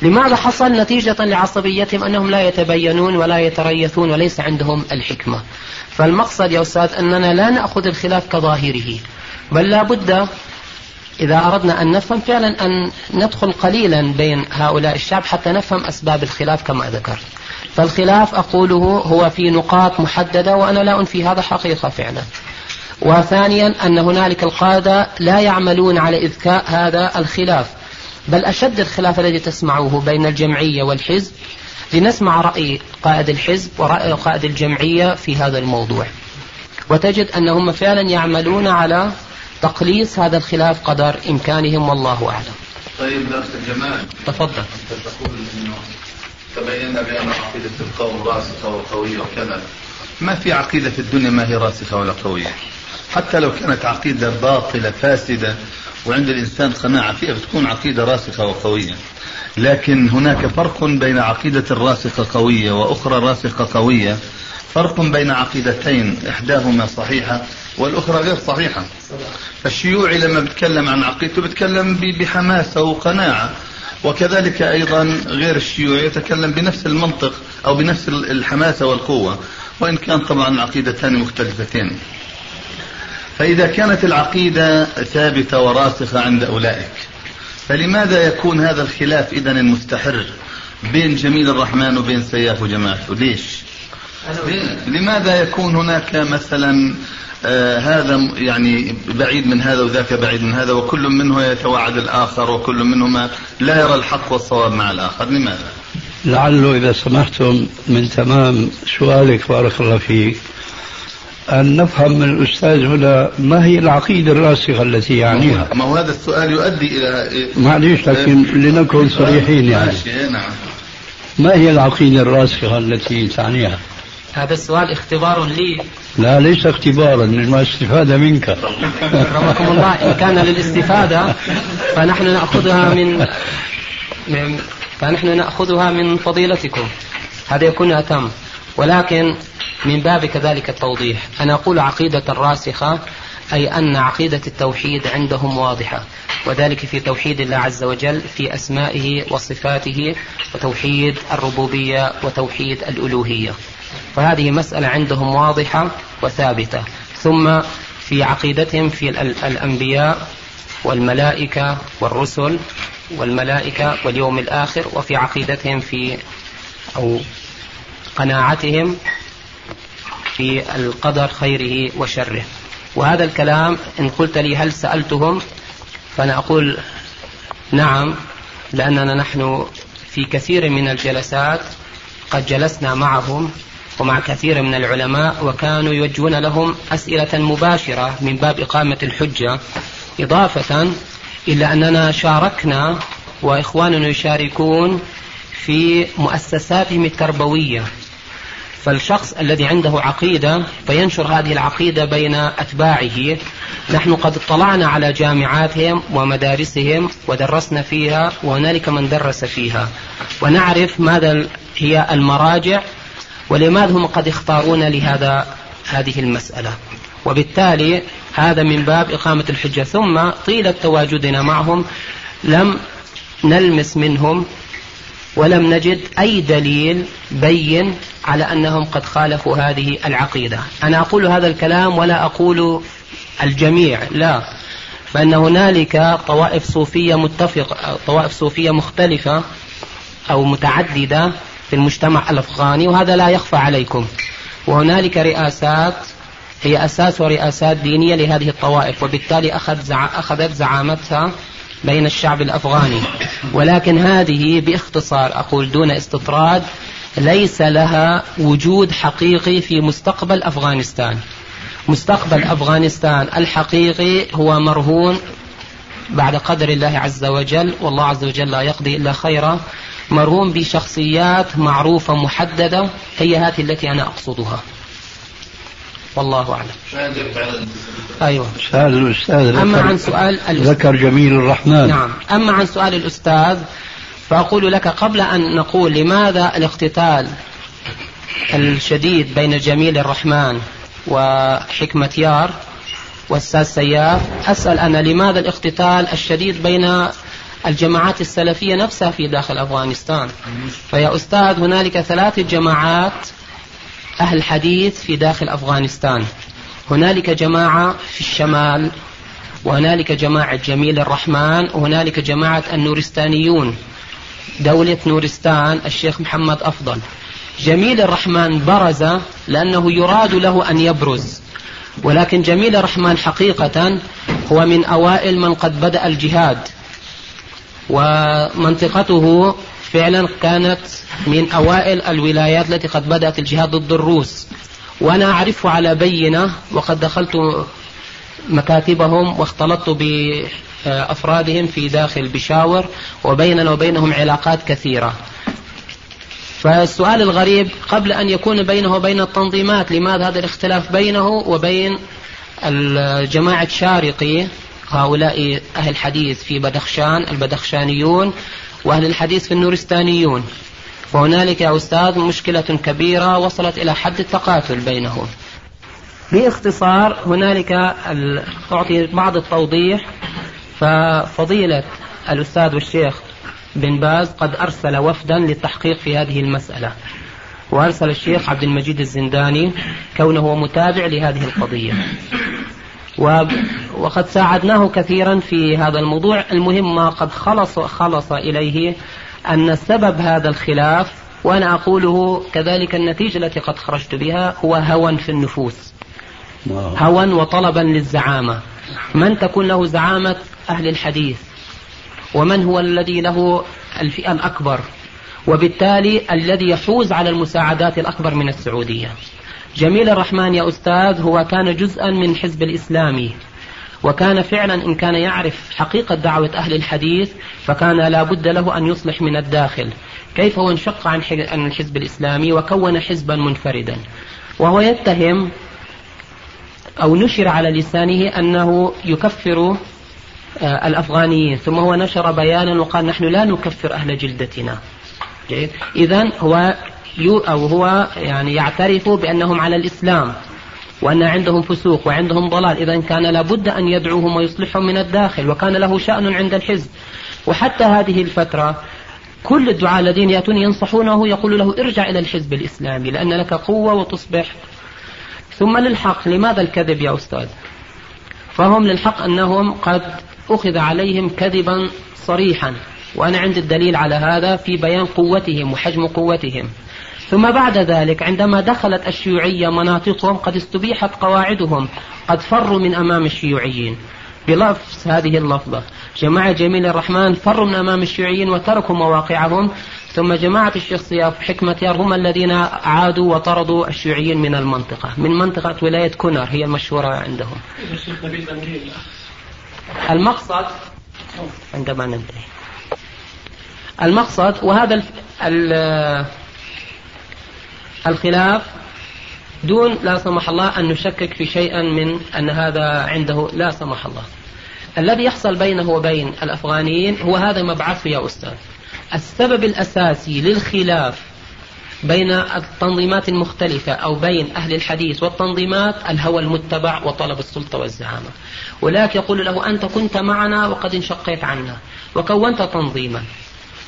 لماذا حصل نتيجة لعصبيتهم أنهم لا يتبينون ولا يتريثون وليس عندهم الحكمة؟ فالمقصد يا أستاذ أننا لا نأخذ الخلاف كظاهره بل لا بد إذا أردنا أن نفهم فعلا أن ندخل قليلا بين هؤلاء الشعب حتى نفهم أسباب الخلاف كما ذكرت. فالخلاف أقوله هو في نقاط محددة وأنا لا أنفي هذا حقيقة فعلا. وثانيا أن هنالك القادة لا يعملون على إذكاء هذا الخلاف. بل أشد الخلاف الذي تسمعه بين الجمعية والحزب لنسمع رأي قائد الحزب ورأي قائد الجمعية في هذا الموضوع. وتجد أنهم فعلا يعملون على تقليص هذا الخلاف قدر إمكانهم والله أعلم. طيب أخت جمال. تفضل. أنت تقول أنه تبينا بأن عقيدة القوم راسخة وقوية وكذا. ما في عقيدة في الدنيا ما هي راسخة ولا قوية؟ حتى لو كانت عقيدة باطلة فاسدة وعند الإنسان قناعة فيها بتكون عقيدة راسخة وقوية. لكن هناك فرق بين عقيدة راسخة قوية وأخرى راسخة قوية. فرق بين عقيدتين إحداهما صحيحة والأخرى غير صحيحة. فالشيوعي لما بيتكلم عن عقيدته بيتكلم بحماسة وقناعة. وكذلك أيضا غير الشيوعي يتكلم بنفس المنطق أو بنفس الحماسة والقوة. وإن كان طبعا العقيدتان مختلفتين. فإذا كانت العقيدة ثابتة وراسخة عند أولئك فلماذا يكون هذا الخلاف إذا المستحر بين جميل الرحمن وبين سياف وجماعته ليش؟ لماذا يكون هناك مثلا آه هذا يعني بعيد من هذا وذاك بعيد من هذا وكل منه يتوعد الآخر وكل منهما لا يرى الحق والصواب مع الآخر؟ لماذا؟ لعله إذا سمحتم من تمام سؤالك بارك الله فيك. أن نفهم من الأستاذ هنا ما هي العقيدة الراسخة التي يعنيها. ما هو هذا السؤال يؤدي إلى معليش لكن لنكن صريحين يعني. نعم. ما هي العقيدة الراسخة التي تعنيها؟ هذا السؤال اختبار لي. لا ليس اختبارا إنما استفادة منك. رحمكم الله إن كان للاستفادة فنحن نأخذها من من- فنحن نأخذها من فضيلتكم. هذا يكون أتم. ولكن من باب كذلك التوضيح. أنا أقول عقيدة راسخة أي أن عقيدة التوحيد عندهم واضحة وذلك في توحيد الله عز وجل في أسمائه وصفاته وتوحيد الربوبية وتوحيد الألوهية. فهذه مسألة عندهم واضحة وثابتة. ثم في عقيدتهم في الأ- الأنبياء والملائكة والرسل والملائكة واليوم الآخر وفي عقيدتهم في أو قناعتهم في القدر خيره وشره. وهذا الكلام إن قلت لي هل سألتهم فأنا أقول نعم لأننا نحن في كثير من الجلسات قد جلسنا معهم ومع كثير من العلماء وكانوا يوجهون لهم أسئلة مباشرة من باب إقامة الحجة إضافة إلى أننا شاركنا وإخواننا يشاركون في مؤسساتهم التربوية. فالشخص الذي عنده عقيدة فينشر هذه العقيدة بين أتباعه. نحن قد اطلعنا على جامعاتهم ومدارسهم ودرسنا فيها وهنالك من درس فيها. ونعرف ماذا هي المراجع ولماذا هم قد اختارون لهذا هذه المسألة. وبالتالي هذا من باب إقامة الحجة. ثم طيلة تواجدنا معهم. لم نلمس منهم ولم نجد أي دليل بين على أنهم قد خالفوا هذه العقيدة. أنا أقول هذا الكلام ولا أقول الجميع لا. فإن هنالك طوائف صوفية متفقة طوائف صوفية مختلفة أو متعددة في المجتمع الأفغاني وهذا لا يخفى عليكم. وهنالك رئاسات هي أساس ورئاسات دينية لهذه الطوائف وبالتالي أخذ زع... أخذت زعامتها بين الشعب الأفغاني. ولكن هذه بإختصار أقول دون استطراد ليس لها وجود حقيقي في مستقبل أفغانستان. مستقبل أفغانستان الحقيقي هو مرهون بعد قدر الله عز وجل والله عز وجل لا يقضي إلا خيرا مرهون بشخصيات معروفة محددة هي هذه التي أنا أقصدها. والله أعلم. أيوة. الأستاذ أما ذكر- عن سؤال الأستاذ ذكر جميل الرحمن. نعم. أما عن سؤال الأستاذ فأقول لك قبل أن نقول لماذا الاقتتال الشديد بين جميل الرحمن وحكمة يار والأستاذ سياف؟ أسأل أنا لماذا الاقتتال الشديد بين الجماعات السلفية نفسها في داخل أفغانستان؟ فيا أستاذ هنالك ثلاث جماعات أهل حديث في داخل أفغانستان. هنالك جماعة في الشمال وهنالك جماعة جميل الرحمن وهنالك جماعة النورستانيون. دولة نورستان الشيخ محمد أفضل. جميل الرحمن برز لأنه يراد له أن يبرز. ولكن جميل الرحمن حقيقة هو من أوائل من قد بدأ الجهاد. ومنطقته فعلا كانت من أوائل الولايات التي قد بدأت الجهاد ضد الروس. وأنا أعرفه على بينة وقد دخلت مكاتبهم واختلطت بأفرادهم في داخل بشاور وبيننا وبينهم علاقات كثيرة. فالسؤال الغريب قبل أن يكون بينه وبين التنظيمات لماذا هذا الاختلاف بينه وبين الجماعة شارقي هؤلاء أهل الحديث في بدخشان البدخشانيون وأهل الحديث في النورستانيون؟ وهنالك يا أستاذ مشكلة كبيرة وصلت إلى حد التقاتل بينهم. باختصار هنالك ال- أعطي بعض التوضيح. ففضيلة الأستاذ والشيخ بن باز قد أرسل وفدا للتحقيق في هذه المسألة وأرسل الشيخ عبد المجيد الزنداني كونه متابع لهذه القضية. وقد ساعدناه كثيرا في هذا الموضوع. المهم ما قد خلص خلص إليه أن سبب هذا الخلاف وأنا أقوله كذلك النتيجة التي قد خرجت بها هو هوى في النفوس. هوى وطلبا للزعامة. من تكون له زعامة؟ أهل الحديث ومن هو الذي له الفئة الأكبر وبالتالي الذي يفوز على المساعدات الأكبر من السعودية. جميل الرحمن يا أستاذ هو كان جزءا من حزب الإسلامي وكان فعلا إن كان يعرف حقيقة دعوة أهل الحديث فكان لا بد له أن يصلح من الداخل. كيف هو انشق عن الحزب الإسلامي وكون حزبا منفردا؟ وهو يتهم أو نشر على لسانه أنه يكفر الأفغانيين. ثم هو نشر بيانا وقال نحن لا نكفر أهل جلدتنا. جيد. إذا هو أو هو يعني يعترف بأنهم على الإسلام وأن عندهم فسوق وعندهم ضلال. إذا كان لابد أن يدعوهم ويصلحهم من الداخل وكان له شأن عند الحزب. وحتى هذه الفترة كل الدعاة الذين يأتون ينصحونه يقول له ارجع إلى الحزب الإسلامي لأن لك قوة وتصبح. ثم للحق. لماذا الكذب يا أستاذ؟ فهم للحق أنهم قد أخذ عليهم كذبا صريحا. وأنا عندي الدليل على هذا في بيان قوتهم وحجم قوتهم. ثم بعد ذلك عندما دخلت الشيوعية مناطقهم قد استبيحت قواعدهم قد فروا من أمام الشيوعيين. بلفظ هذه اللفظة. جماعة جميل الرحمن فروا من أمام الشيوعيين وتركوا مواقعهم. ثم جماعة الشيخ صياف حكمة يار هم الذين عادوا وطردوا الشيوعيين من المنطقة من منطقة ولاية كونر هي المشهورة عندهم. المقصد عندما ننتهي. المقصد وهذا الخلاف دون لا سمح الله أن نشكك في شيئا من أن هذا عنده لا سمح الله. الذي يحصل بينه وبين الأفغانيين هو هذا مبعثه يا أستاذ. السبب الأساسي للخلاف بين التنظيمات المختلفة أو بين أهل الحديث والتنظيمات الهوى المتبع وطلب السلطة والزعامة. ولكن يقول له أنت كنت معنا وقد انشقيت عنا وكونت تنظيما.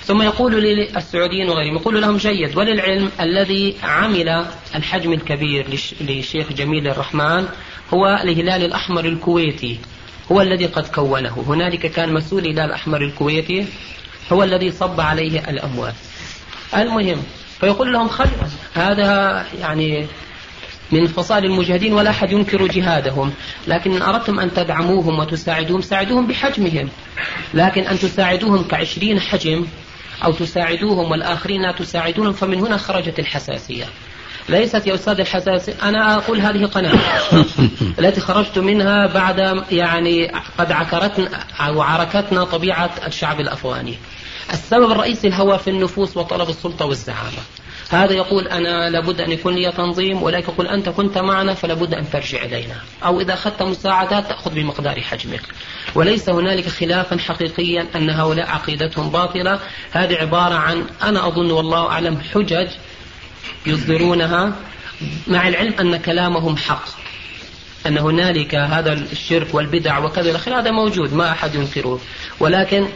ثم يقول للسعوديين وغيرهم يقول لهم جيد وللعلم الذي عمل الحجم الكبير للشيخ جميل الرحمن هو الهلال الأحمر الكويتي. هو الذي قد كونه. هنالك كان مسؤول الهلال الأحمر الكويتي هو الذي صب عليه الأموال المهم فيقول لهم خيرا هذا يعني من فصائل المجاهدين ولا أحد ينكر جهادهم. لكن إن أردتم أن تدعموهم وتساعدوهم ساعدوهم بحجمهم. لكن أن تساعدوهم كعشرين حجم أو تساعدوهم والآخرين لا تساعدونهم فمن هنا خرجت الحساسية. ليست يا أستاذ الحساسية أنا أقول هذه قناة التي خرجت منها بعد يعني قد عكرتنا أو عركتنا طبيعة الشعب الأفغاني. السبب الرئيسي الهوى في النفوس وطلب السلطة والزعامة. هذا يقول أنا لابد أن يكون لي تنظيم ولكن يقول أنت كنت معنا فلابد أن ترجع إلينا. أو إذا أخذت مساعدات تأخذ بمقدار حجمك. وليس هنالك خلافا حقيقيا أن هؤلاء عقيدتهم باطلة. هذه عبارة عن أنا أظن والله أعلم حجج يصدرونها مع العلم أن كلامهم حق. أن هنالك هذا الشرك والبدع وكذا هذا موجود ما أحد ينكره. ولكن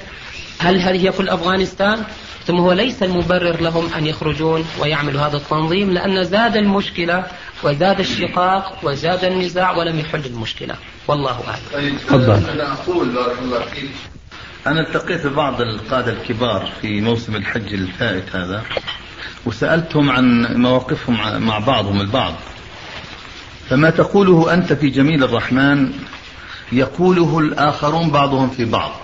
هل هذه هي كل أفغانستان ثم هو ليس المبرر لهم أن يخرجون ويعملوا هذا التنظيم لأن زاد المشكلة وزاد الشقاق وزاد النزاع ولم يحل المشكلة. والله أعلم. طيب تفضل. أنا أقول بارك الله فيك أنا التقيت ببعض القادة الكبار في موسم الحج الفائت هذا وسألتهم عن مواقفهم مع بعضهم البعض. فما تقوله أنت في جميل الرحمن يقوله الآخرون بعضهم في بعض.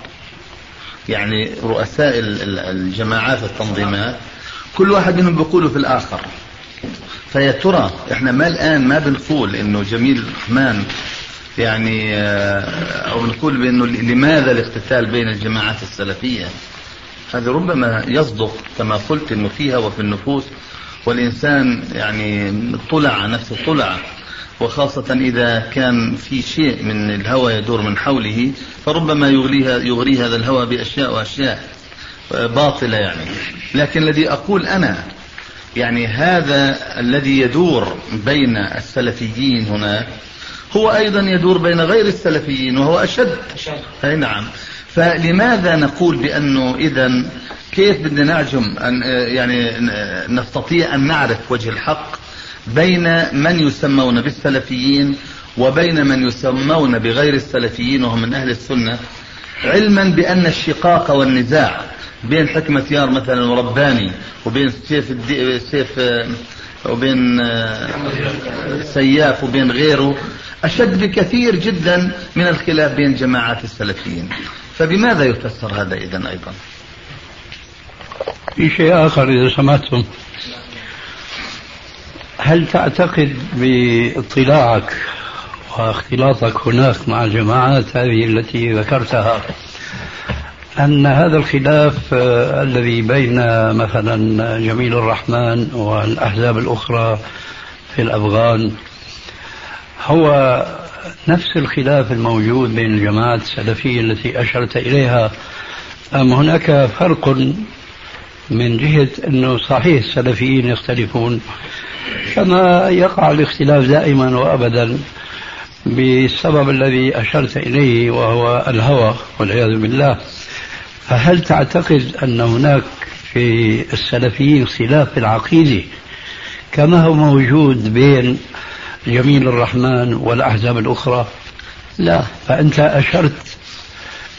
يعني رؤساء الجماعات التنظيمات كل واحد منهم بيقوله في الآخر. فيا ترى إحنا ما الآن ما بنقول إنه جميل الرحمن يعني آه، أو نقول بإنه لماذا الاقتتال بين الجماعات السلفية؟ هذا ربما يصدق كما قلت إنه فيها وفي النفوس والإنسان يعني طلع نفسه طلع. وخاصة إذا كان في شيء من الهوى يدور من حوله فربما يغريها يغري هذا الهوى بأشياء وأشياء باطلة يعني. لكن الذي أقول أنا يعني هذا الذي يدور بين السلفيين هناك هو أيضا يدور بين غير السلفيين وهو أشد. أي نعم. فلماذا نقول بأنه إذا كيف بدنا نعجم أن يعني نستطيع أن نعرف وجه الحق؟ بين من يسمون بالسلفيين وبين من يسمون بغير السلفيين وهم من أهل السنة علما بأن الشقاق والنزاع بين حكمة يار مثلا ورباني وبين سيف الدي سيف وبين سياف وبين غيره أشد بكثير جدا من الخلاف بين جماعات السلفيين. فبماذا يفسر هذا إذا أيضا؟ في شيء آخر إذا سمحتم. هل تعتقد باطلاعك واختلاطك هناك مع الجماعات هذه التي ذكرتها أن هذا الخلاف آه، الذي بين مثلا جميل الرحمن والأحزاب الأخرى في الأفغان هو نفس الخلاف الموجود بين الجماعات السلفية التي أشرت إليها أم هناك فرق من جهة أنه صحيح السلفيين يختلفون؟ كما يقع الاختلاف دائما وأبدا بالسبب الذي أشرت إليه وهو الهوى والعياذ بالله. فهل تعتقد أن هناك في السلفيين خلاف في العقيدة كما هو موجود بين جميل الرحمن والأحزاب الأخرى؟ لا فأنت أشرت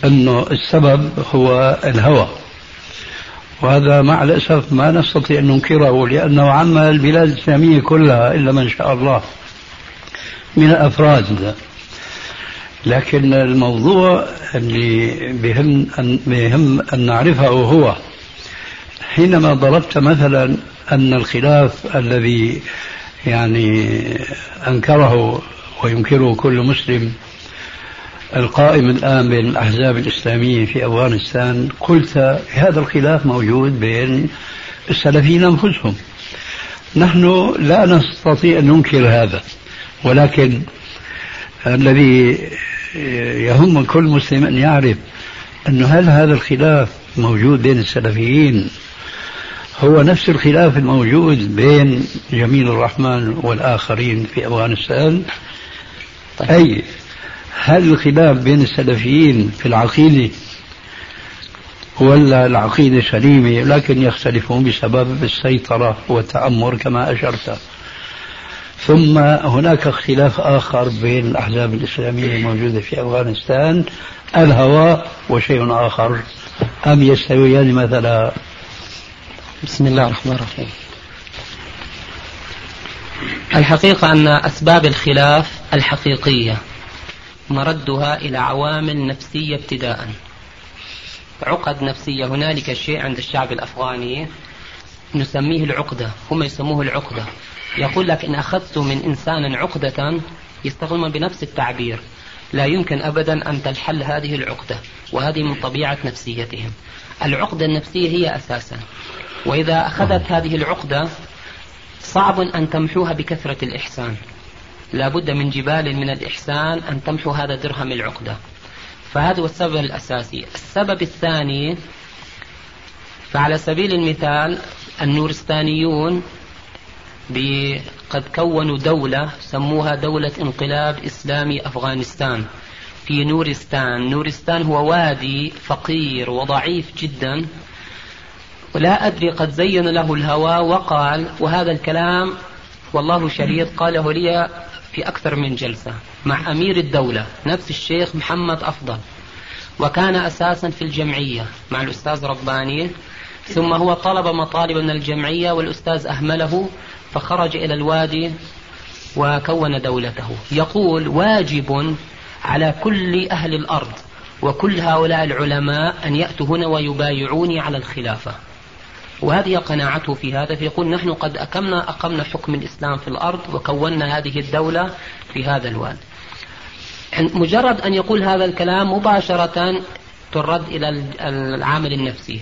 أنه السبب هو الهوى. وهذا مع الأسف ما نستطيع أن ننكره لأنه عم البلاد الإسلامية كلها إلا من شاء الله من الأفراد لكن الموضوع اللي بهم أن, بهم أن نعرفه هو حينما ضربت مثلا أن الخلاف الذي يعني أنكره وينكره كل مسلم القائم الآن بين الأحزاب الإسلامية في أفغانستان قلت هذا الخلاف موجود بين السلفيين أنفسهم نحن لا نستطيع أن ننكر هذا ولكن الذي يهم كل مسلم أن يعرف أنه هل هذا الخلاف موجود بين السلفيين هو نفس الخلاف الموجود بين جميل الرحمن والآخرين في أفغانستان طيب. أي هل الخلاف بين السلفيين في العقيدة ولا العقيدة سليمة؟ لكن يختلفون بسبب السيطرة والتأمر كما أشرت. ثم هناك اختلاف آخر بين الأحزاب الإسلامية الموجودة في أفغانستان الهوى وشيء آخر. أم يستويان مثلا؟ بسم الله الرحمن الرحيم. الحقيقة أن أسباب الخلاف الحقيقية. مردها إلى عوامل نفسية ابتداء. عقد نفسية هنالك شيء عند الشعب الأفغاني نسميه العقدة هم يسموه العقدة. يقول لك إن أخذت من إنسان عقدة يستخدمون بنفس التعبير. لا يمكن أبدا أن تنحل هذه العقدة وهذه من طبيعة نفسيتهم. العقدة النفسية هي أساسا. وإذا أخذت هذه العقدة صعب أن تمحوها بكثرة الإحسان. لا بد من جبال من الإحسان أن تمحو هذا درهم العقدة. فهذا هو السبب الأساسي. السبب الثاني فعلى سبيل المثال النورستانيون قد كونوا دولة سموها دولة انقلاب إسلامي أفغانستان في نورستان. نورستان هو وادي فقير وضعيف جدا. ولا أدري قد زين له الهوى وقال وهذا الكلام والله شهيد قاله لي في أكثر من جلسة مع أمير الدولة نفس الشيخ محمد أفضل. وكان أساسا في الجمعية مع الأستاذ رباني ثم هو طلب مطالب من الجمعية والأستاذ أهمله فخرج إلى الوادي وكون دولته. يقول واجب على كل أهل الأرض وكل هؤلاء العلماء أن يأتوا هنا ويبايعوني على الخلافة. وهذه قناعته في هذا فيقول نحن قد أقمنا أقمنا حكم الإسلام في الأرض وكونا هذه الدولة في هذا الواد. مجرد أن يقول هذا الكلام مباشرة ترد إلى العامل النفسي.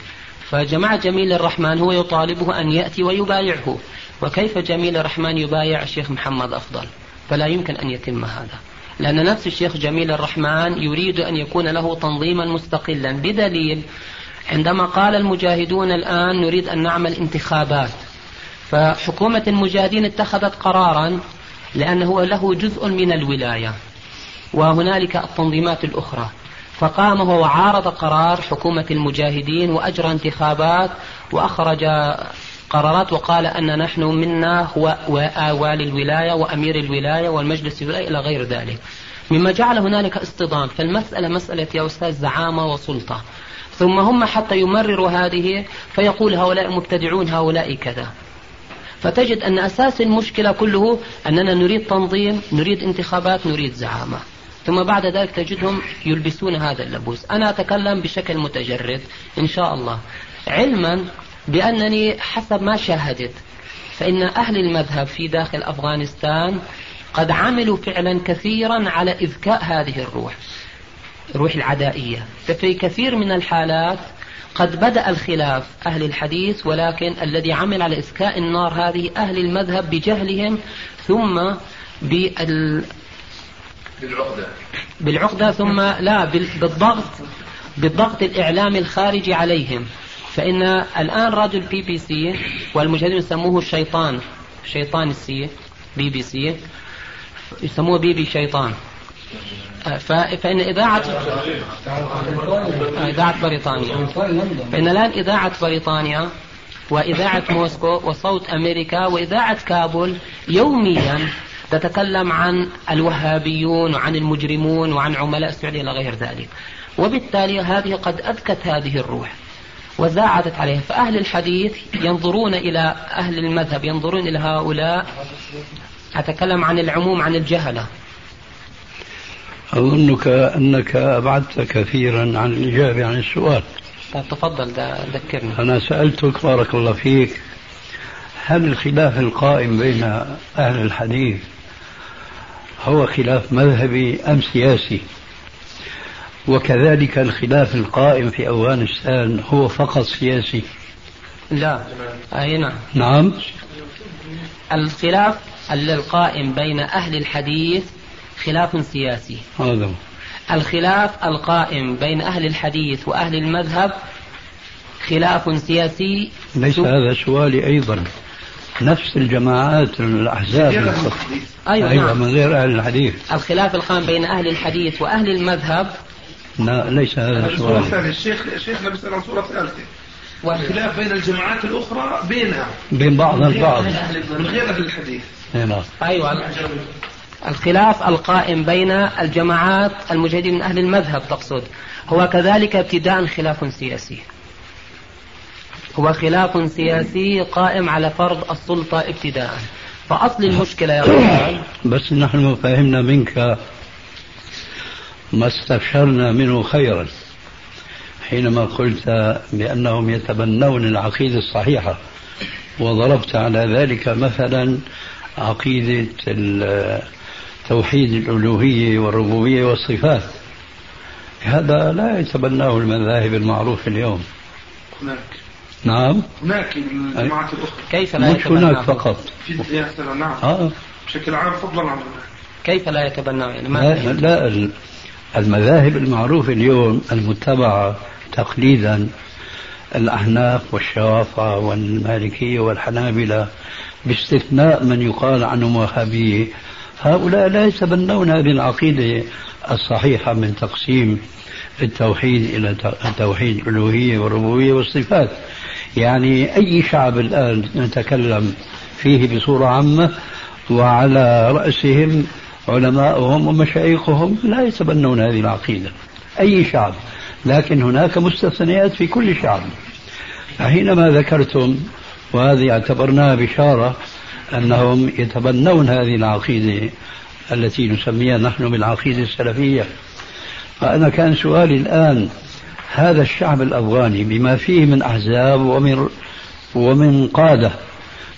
فجماعة جميل الرحمن هو يطالبه أن يأتي ويبايعه. وكيف جميل الرحمن يبايع الشيخ محمد أفضل؟ فلا يمكن أن يتم هذا. لأن نفس الشيخ جميل الرحمن يريد أن يكون له تنظيما مستقلا بدليل عندما قال المجاهدون الآن نريد أن نعمل انتخابات فحكومة المجاهدين اتخذت قرارا لأنه له جزء من الولاية وهنالك التنظيمات الأخرى. فقام هو وعارض قرار حكومة المجاهدين وأجرى انتخابات وأخرج قرارات وقال أن نحن منا هو والي الولاية وأمير الولاية والمجلس الولاية إلى غير ذلك. مما جعل هنالك اصطدام. فالمسألة مسألة يا أستاذ زعامة وسلطة. ثم هم حتى يمرروا هذه فيقول هؤلاء مبتدعون هؤلاء كذا. فتجد أن أساس المشكلة كله أننا نريد تنظيم نريد انتخابات نريد زعامة. ثم بعد ذلك تجدهم يلبسون هذا اللبوس. أنا أتكلم بشكل متجرد إن شاء الله. علما بأنني حسب ما شاهدت فإن أهل المذهب في داخل أفغانستان قد عملوا فعلا كثيرا على إذكاء هذه الروح. روح العدائية. ففي كثير من الحالات قد بدأ الخلاف أهل الحديث ولكن الذي عمل على إسكاء النار هذه أهل المذهب بجهلهم ثم بال بالعقدة. بالعقدة ثم لا بالضغط بالضغط الإعلامي الخارجي عليهم. فإن الآن راديو البي بي سي والمجاهدين يسموه الشيطان شيطان السي بي بي سي يسموه BB شيطان. فإن إذاعة إذاعة بريطانيا. فإن الآن إذاعة بريطانيا وإذاعة موسكو وصوت أمريكا وإذاعة كابول يوميا تتكلم عن الوهابيون وعن المجرمون وعن عملاء السعودية إلى غير ذلك. وبالتالي هذه قد أذكت هذه الروح وزاعدت عليها. فأهل الحديث ينظرون إلى أهل المذهب ينظرون إلى هؤلاء. أتكلم عن العموم عن الجهلة. أظنك أنك أبعدت كثيرا عن الإجابة عن السؤال. تفضل ذكرني. أنا سألتك بارك الله فيك هل الخلاف القائم بين أهل الحديث هو خلاف مذهبي أم سياسي؟ وكذلك الخلاف القائم في أفغانستان هو فقط سياسي؟ لا. أي نعم نعم. الخلاف القائم بين أهل الحديث خلاف سياسي. هذا الخلاف القائم بين أهل الحديث وأهل المذهب خلاف سياسي. ليس هذا سؤالي أيضا. نفس الجماعات الأحزاب أيوة, أيوة نعم. من غير أهل الحديث. الخلاف القائم بين أهل الحديث وأهل المذهب لا ليس هذا سؤالي. الشيخ شيخنا بيسأل عن صورة ثالثة والخلاف بين الجماعات الأخرى بينها. بين بعضها البعض. من غير أهل الحديث. نعم. أيوة. الخلاف القائم بين الجماعات المجاهدين من أهل المذهب تقصد. هو كذلك ابتداء خلاف سياسي. هو خلاف سياسي قائم على فرض السلطة ابتداء. فأصل المشكلة يا رجال بس نحن فهمنا منك ما استبشرنا منه خيرا حينما قلت بأنهم يتبنون العقيدة الصحيحة وضربت على ذلك مثلا عقيدة توحيد الألوهية والربوبية والصفات. هذا لا يتبناه المذاهب المعروفة اليوم. هناك. نعم. هناك الجماعات الأخرى. كيف لا مش هناك فقط. في نعم. آه. بشكل عام فضلا عن كيف لا يتبناه؟ يعني ما لا, لا المذاهب المعروفة اليوم المتبعة تقليدا الأحناف والشوافعة والمالكية والحنابلة باستثناء من يقال عنهم وهابية هؤلاء لا يتبنون هذه العقيدة الصحيحة من تقسيم التوحيد إلى توحيد الألوهية والربوبية والصفات. يعني أي شعب الآن نتكلم فيه بصورة عامة وعلى رأسهم علماؤهم ومشايخهم لا يتبنون هذه العقيدة. أي شعب. لكن هناك مستثنيات في كل شعب. فحينما ذكرتم وهذه اعتبرناها بشارة أنهم يتبنون هذه العقيدة التي نسميها نحن بالعقيدة السلفية. فأنا كان سؤالي الآن هذا الشعب الأفغاني بما فيه من أحزاب ومن ومن قادة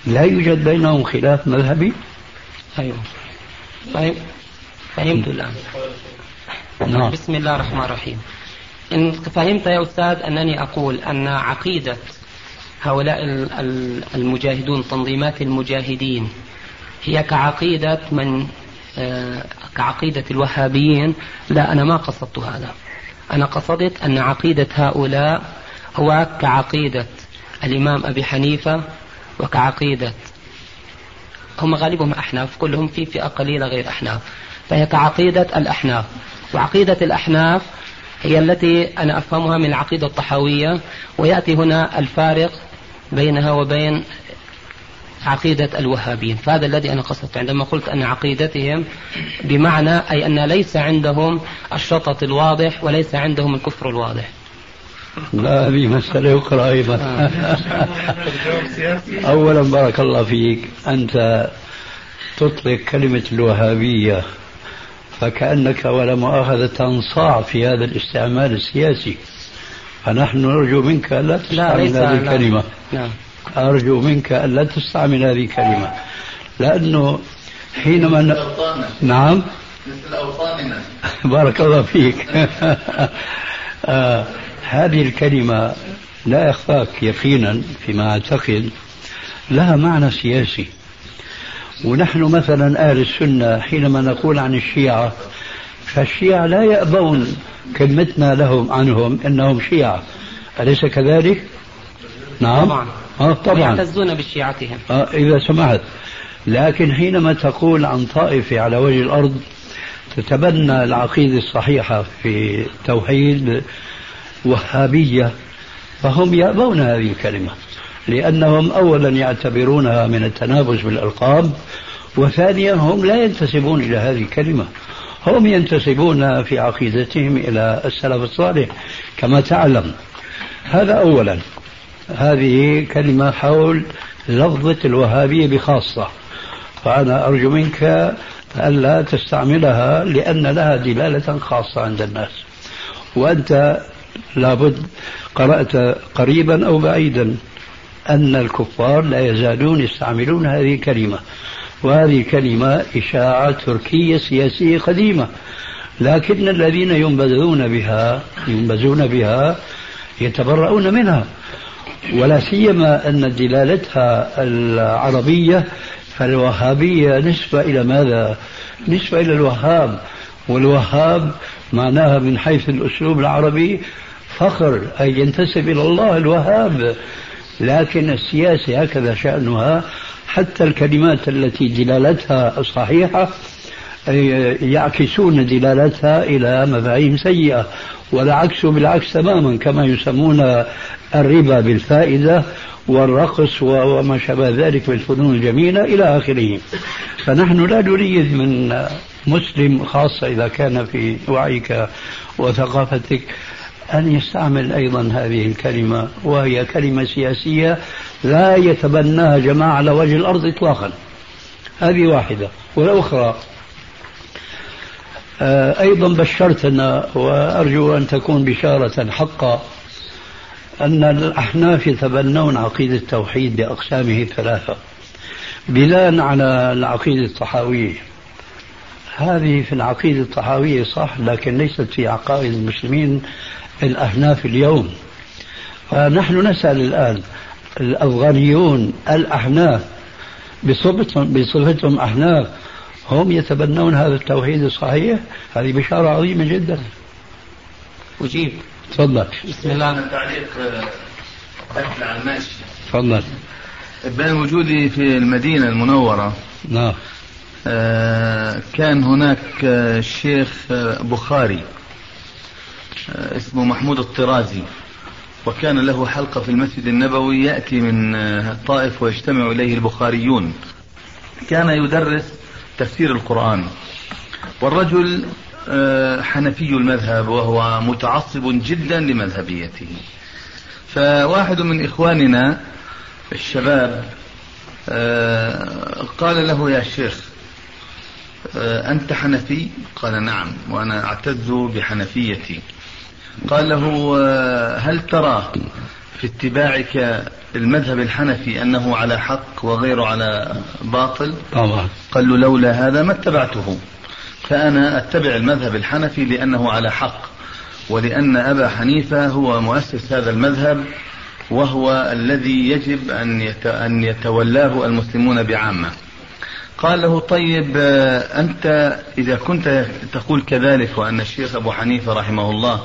لا يوجد بينهم خلاف مذهبي؟ أيوه طيب. فهمت الآن. نعم. بسم الله الرحمن الرحيم. إن فهمت يا أستاذ أنني أقول أن عقيدة هؤلاء المجاهدون تنظيمات المجاهدين. هي كعقيدة من آه، كعقيدة الوهابيين. لا أنا ما قصدت هذا. أنا قصدت أن عقيدة هؤلاء هو كعقيدة الإمام أبي حنيفة وكعقيدة هم غالبهم أحناف كلهم في فئة قليلة غير أحناف. فهي كعقيدة الأحناف. وعقيدة الأحناف هي التي أنا أفهمها من العقيدة الطحاوية ويأتي هنا الفارق بينها وبين عقيدة الوهابيين. فهذا الذي أنا قصدت عندما قلت أن عقيدتهم بمعنى أي أن ليس عندهم الشطط الواضح وليس عندهم الكفر الواضح. لا هذه مسألة أخرى أيضا. أولا بارك الله فيك. أنت تطلق كلمة الوهابية فكأنك ولا مؤاخذة تنصاع في هذا الاستعمال السياسي. فنحن نرجو منك ألا تستعمل هذه الكلمة. نعم. أرجو منك ألا تستعمل هذه الكلمة. لأنه حينما ن... نعم. مثل أوطاننا بارك الله فيك. آه هذه الكلمة لا يخفاك يقينا فيما أعتقد. لها معنى سياسي. ونحن مثلا أهل السنة حينما نقول عن الشيعة فالشيعة لا يأبون كلمتنا لهم عنهم إنهم شيعة. أليس كذلك؟ نعم. طبعا. آه طبعا. يعتزون بشيعتهم. آه إذا سمحت لكن حينما تقول عن طائفة على وجه الأرض تتبنى العقيدة الصحيحة في توحيد وهابية فهم يأبون هذه الكلمة لأنهم أولا يعتبرونها من التنافس بالألقاب وثانيا هم لا ينتسبون إلى هذه الكلمة. هم ينتسبون في عقيدتهم إلى السلف الصالح كما تعلم. هذا أولا. هذه كلمة حول لفظة الوهابية بخاصة. فأنا أرجو منك ألا تستعملها لأن لها دلالة خاصة عند الناس. وأنت لابد قرأت قريبا أو بعيدا أن الكفار لا يزالون يستعملون هذه الكلمة. وهذه كلمة إشاعة تركية سياسية قديمة. لكن الذين ينبذون بها ينبذون بها يتبرؤون منها. ولا سيما أن دلالتها العربية فالوهابية نسبة إلى ماذا؟ نسبة إلى الوهاب. والوهاب معناها من حيث الأسلوب العربي فخر أي ينتسب إلى الله الوهاب. لكن السياسة هكذا شأنها حتى الكلمات التي دلالتها صحيحة يعكسون دلالتها إلى مفاهيم سيئة والعكس بالعكس تماما كما يسمون الربا بالفائدة والرقص وما شابه ذلك من الفنون الجميلة إلى آخره. فنحن لا نريد من مسلم خاصة إذا كان في وعيك وثقافتك أن يستعمل أيضا هذه الكلمة وهي كلمة سياسية لا يتبناها جماعة على وجه الأرض إطلاقا. هذه واحدة. والأخرى آه، أيضا بشرتنا وأرجو أن تكون بشارة حقا أن الأحناف يتبنون عقيدة التوحيد بأقسامه الثلاثة. بناء على العقيدة الطحاوية هذه في العقيدة الطحاوية صح لكن ليست في عقائد المسلمين الأحناف اليوم. فنحن نسأل الآن الأفغانيون الأحناف بصفتهم, بصفتهم أحناف. هم يتبنون هذا التوحيد الصحيح. هذه بشارة عظيمة جدا. أجيب. تفضل. بسم الله. تعليق أكل على الماشي. تفضل. بين وجودي في المدينة المنورة نعم. آه، كان هناك الشيخ بخاري آه، اسمه محمود الطرازي. وكان له حلقة في المسجد النبوي يأتي من الطائف ويجتمع إليه البخاريون. كان يدرس تفسير القرآن. والرجل آه، حنفي المذهب وهو متعصب جدا لمذهبيته. فواحد من إخواننا الشباب قال له يا شيخ آه، أنت حنفي؟ قال نعم وأنا أعتز بحنفيتي. قال له آه، هل ترى في اتباعك المذهب الحنفي أنه على حق وغيره على باطل؟ طبعا. قال له لولا هذا ما اتبعته. فأنا أتبع المذهب الحنفي لأنه على حق ولأن أبا حنيفة هو مؤسس هذا المذهب وهو الذي يجب أن يتولاه المسلمون بعامة. قال له طيب آه، أنت إذا كنت تقول كذلك وأن الشيخ أبو حنيفة رحمه الله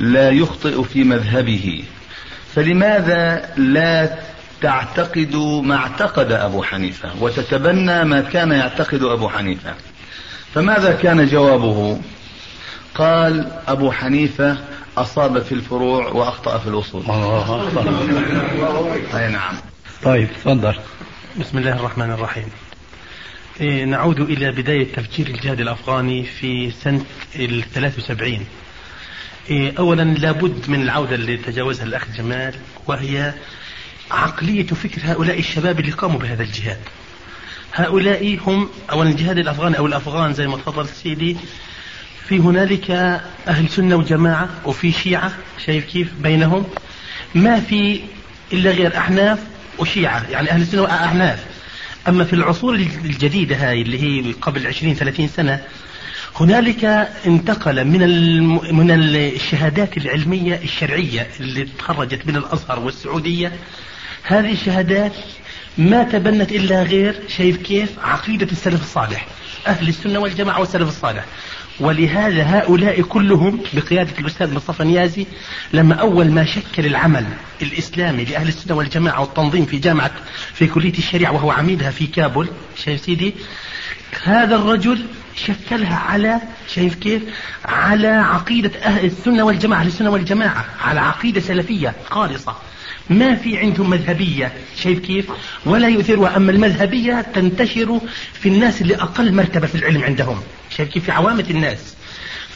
لا يخطئ في مذهبه. فلماذا لا تعتقد ما اعتقد أبو حنيفة وتتبنى ما كان يعتقد أبو حنيفة؟ فماذا كان جوابه؟ قال أبو حنيفة أصاب في الفروع وأخطأ في الأصول. أي نعم. طيب تفضل. بسم الله الرحمن الرحيم. إيه، نعود إلى بداية تفجير الجهاد الأفغاني في سنة ال 73 إيه، أولا لابد من العودة اللي تجاوزها الأخ جمال وهي عقلية فكر هؤلاء الشباب اللي قاموا بهذا الجهاد. هؤلاء هم أولا الجهاد الأفغاني أو الأفغان زي ما تفضل سيدي. في هنالك أهل سنة وجماعة وفي شيعة شايف كيف بينهم؟ ما في إلا غير أحناف وشيعة يعني أهل السنة وأحناف. أما في العصور الجديدة هاي اللي هي قبل 20 30 سنة هنالك انتقل من من الشهادات العلمية الشرعية اللي تخرجت من الأزهر والسعودية. هذه الشهادات ما تبنت إلا غير شايف كيف؟ عقيدة السلف الصالح أهل السنة والجماعة والسلف الصالح. ولهذا هؤلاء كلهم بقيادة الأستاذ مصطفى نيازي لما أول ما شكل العمل الإسلامي لأهل السنة والجماعة والتنظيم في جامعة في كلية الشريعة وهو عميدها في كابول شايف سيدي؟ هذا الرجل شكلها على شايف كيف؟ على عقيدة أهل السنة والجماعة أهل السنة والجماعة على عقيدة سلفية خالصة. ما في عندهم مذهبية شايف كيف؟ ولا يؤثرها أما المذهبية تنتشر في الناس اللي أقل مرتبة في العلم عندهم. شايف كيف؟ في عوامة الناس.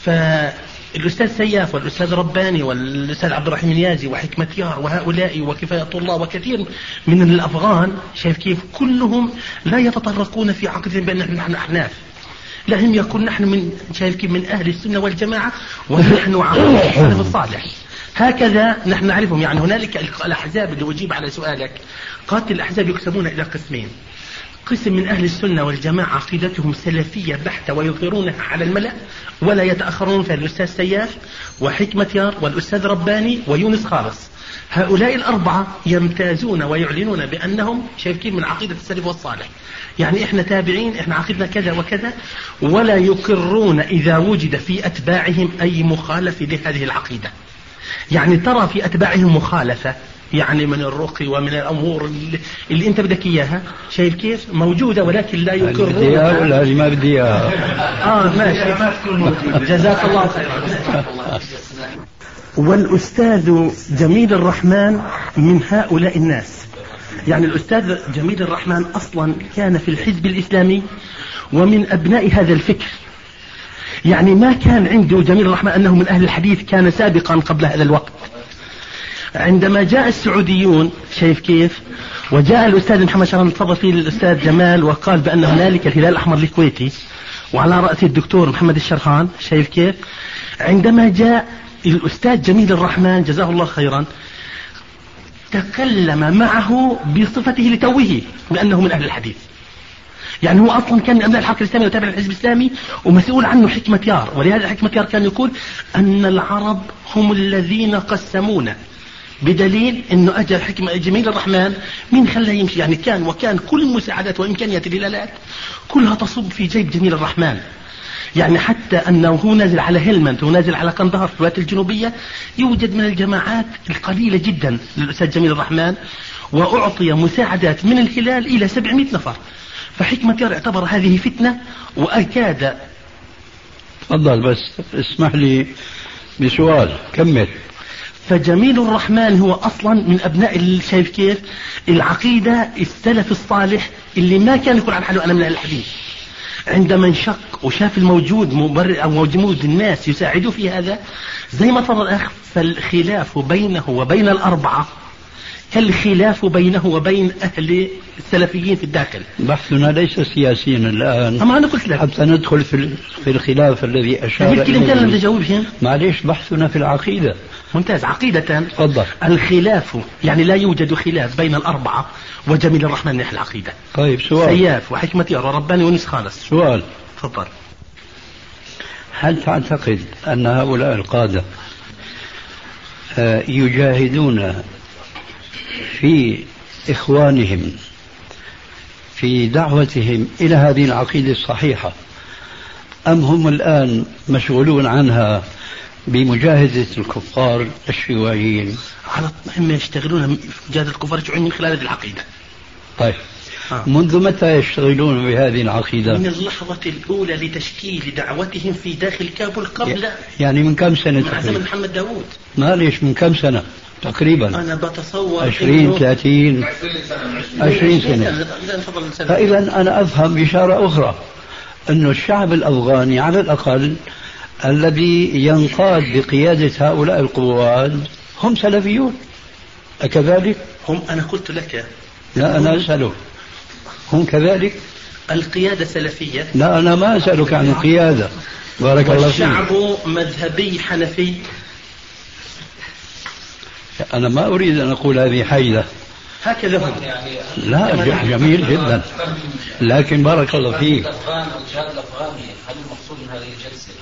فالأستاذ سياف والأستاذ رباني والأستاذ عبد الرحيم اليازي وحكمة يار وهؤلاء وكفاية الله وكثير من الأفغان شايف كيف؟ كلهم لا يتطرقون في عقد بأن نحن أحناف. لهم يقول نحن من شايف كيف من أهل السنة والجماعة ونحن عقيدة السلف الصالح. هكذا نحن نعرفهم. يعني هنالك الأحزاب اللي أجيب على سؤالك. قاتل الأحزاب يقسمون إلى قسمين. قسم من أهل السنة والجماعة عقيدتهم سلفية بحتة ويظهرونها على الملأ ولا يتأخرون في الأستاذ سياف وحكمة يار والأستاذ رباني ويونس خالص. هؤلاء الأربعة يمتازون ويعلنون بأنهم شايفين من عقيدة السلف والصالح. يعني إحنا تابعين إحنا عقيدنا كذا وكذا ولا يقرون إذا وجد في أتباعهم أي مخالف لهذه العقيدة. يعني ترى في أتباعهم مخالفة يعني من الرقي ومن الأمور اللي, اللي أنت بدك إياها. شايف كيف؟ موجودة ولكن لا يقرون. بدي إياها ولا هذه ما بدي إياها آه ماشي. جزاك الله خيرا. والأستاذ جميل الرحمن من هؤلاء الناس. يعني الأستاذ جميل الرحمن أصلا كان في الحزب الإسلامي ومن أبناء هذا الفكر. يعني ما كان عنده جميل الرحمن أنه من أهل الحديث كان سابقا قبل هذا الوقت. عندما جاء السعوديون شايف كيف؟ وجاء الأستاذ محمد شرم تفضل فيه الأستاذ جمال وقال بأن هنالك الهلال الأحمر الكويتي وعلى رأس الدكتور محمد الشرخان شايف كيف؟ عندما جاء الأستاذ جميل الرحمن جزاه الله خيرا تكلم معه بصفته لتوه بأنه من أهل الحديث. يعني هو أصلا كان من أبناء الحركة الإسلامية وتابع الحزب الإسلامي ومسؤول عنه حكمة يار. ولهذا حكمة يار كان يقول أن العرب هم الذين قسمونا بدليل إنه اجى حكمة جميل الرحمن مين خلاه يمشي. يعني كان وكان كل المساعدات وإمكانيات الهلالات كلها تصب في جيب جميل الرحمن. يعني حتى أنه هو نازل على هيلمنت ونازل على قندهار في الولايات الجنوبية يوجد من الجماعات القليلة جدا للأستاذ جميل الرحمن وأعطي مساعدات من الهلال إلى 700 نفر. فحكمة يار اعتبر هذه فتنة وأكاد تفضل بس اسمح لي بسؤال كمل. فجميل الرحمن هو أصلا من أبناء شايف كيف العقيدة السلف الصالح اللي ما كان يقول عن حاله أنا من الحديث. عندما انشق وشاف الموجود مبرر أو موجود الناس يساعدوه في هذا زي ما تفضل الأخ فالخلاف بينه وبين الأربعة كالخلاف بينه وبين أهل السلفيين في الداخل. بحثنا ليس سياسيا الآن. أما أنا قلت لك. حتى ندخل في في الخلاف الذي أشار أجاوبهم معليش بحثنا في العقيدة. ممتاز. عقيدة. تفضل. الخلاف يعني لا يوجد خلاف بين الأربعة. وجميل الرحمن من ناحية العقيدة. طيب سؤال. سياف وحكمة يرى. رباني ونس خالص. سؤال. تفضل. هل تعتقد أن هؤلاء القادة آه، يجاهدون في إخوانهم في دعوتهم إلى هذه العقيدة الصحيحة أم هم الآن مشغولون عنها بمجاهدة الكفار الشيوعيين. على هم يشتغلون مجاهدة الكفار الشيوعيين من خلال هذه العقيدة. طيب. آه. منذ متى يشتغلون بهذه العقيدة؟ من اللحظة الأولى لتشكيل دعوتهم في داخل كابول قبل يعني من كم سنة مع زمن محمد داوود. معلش من كم سنة؟ تقريبا؟ أنا بتصور 20 30 20 سنة. فإذا أنا أفهم إشارة أخرى أن الشعب الأفغاني على الأقل الذي ينقاد بقيادة هؤلاء القوات هم سلفيون. أكذلك؟ هم أنا قلت لك. لا أنا أسألك هم كذلك؟ القيادة سلفية. لا أنا ما أسألك عن القيادة. بارك الله فيك. الشعب مذهبي حنفي. أنا ما أريد أن أقول هذه حيلة. هكذا هم. لا جميل جدا. لكن بارك الله فيك. الجهاد الأفغاني هل المقصود من هذه الجلسة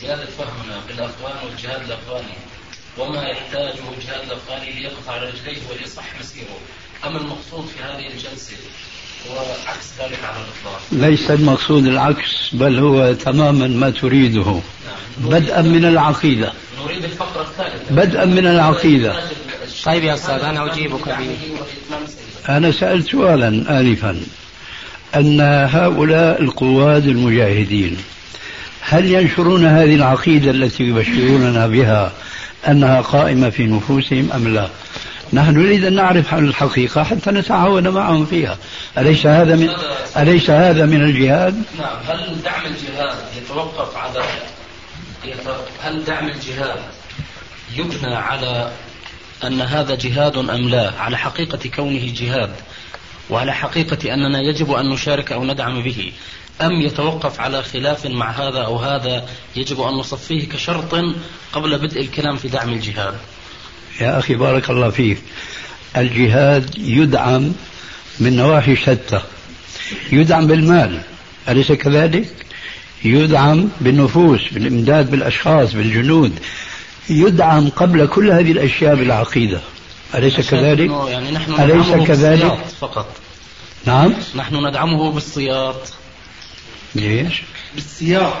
زيادة فهمنا بالأفغان والجهاد الأفغاني وما يحتاجه الجهاد الأفغاني ليقف على رجليه وليصح مسيره؟ أما المقصود في هذه الجلسة هو عكس ذلك على الإطلاق؟ ليس المقصود العكس بل هو تماما ما تريده. نعم. بدءا من العقيدة. نريد الفقرة الثالثة. بدءا من العقيدة. طيب يا أستاذ أنا أجيبك به أنا سألت سؤالا آنفا. أن هؤلاء القواد المجاهدين هل ينشرون هذه العقيدة التي يبشروننا بها أنها قائمة في نفوسهم أم لا؟ نحن نريد أن نعرف عن الحقيقة حتى نتعاون معهم فيها. أليس هذا من أليس هذا من الجهاد؟ نعم هل دعم الجهاد يتوقف على هل دعم الجهاد يبنى على أن هذا جهاد أم لا؟ على حقيقة كونه جهاد. وعلى حقيقة أننا يجب أن نشارك أو ندعم به. أم يتوقف على خلاف مع هذا أو هذا؟ يجب أن نصفيه كشرط قبل بدء الكلام في دعم الجهاد. يا أخي بارك الله فيك. الجهاد يدعم من نواحي شتى. يدعم بالمال. أليس كذلك؟ يدعم بالنفوس بالإمداد بالأشخاص بالجنود. يدعم قبل كل هذه الأشياء بالعقيدة أليس كذلك؟ يعني نحن أليس كذلك؟ فقط نعم نحن ندعمه بالسياط ليش؟ بالسياط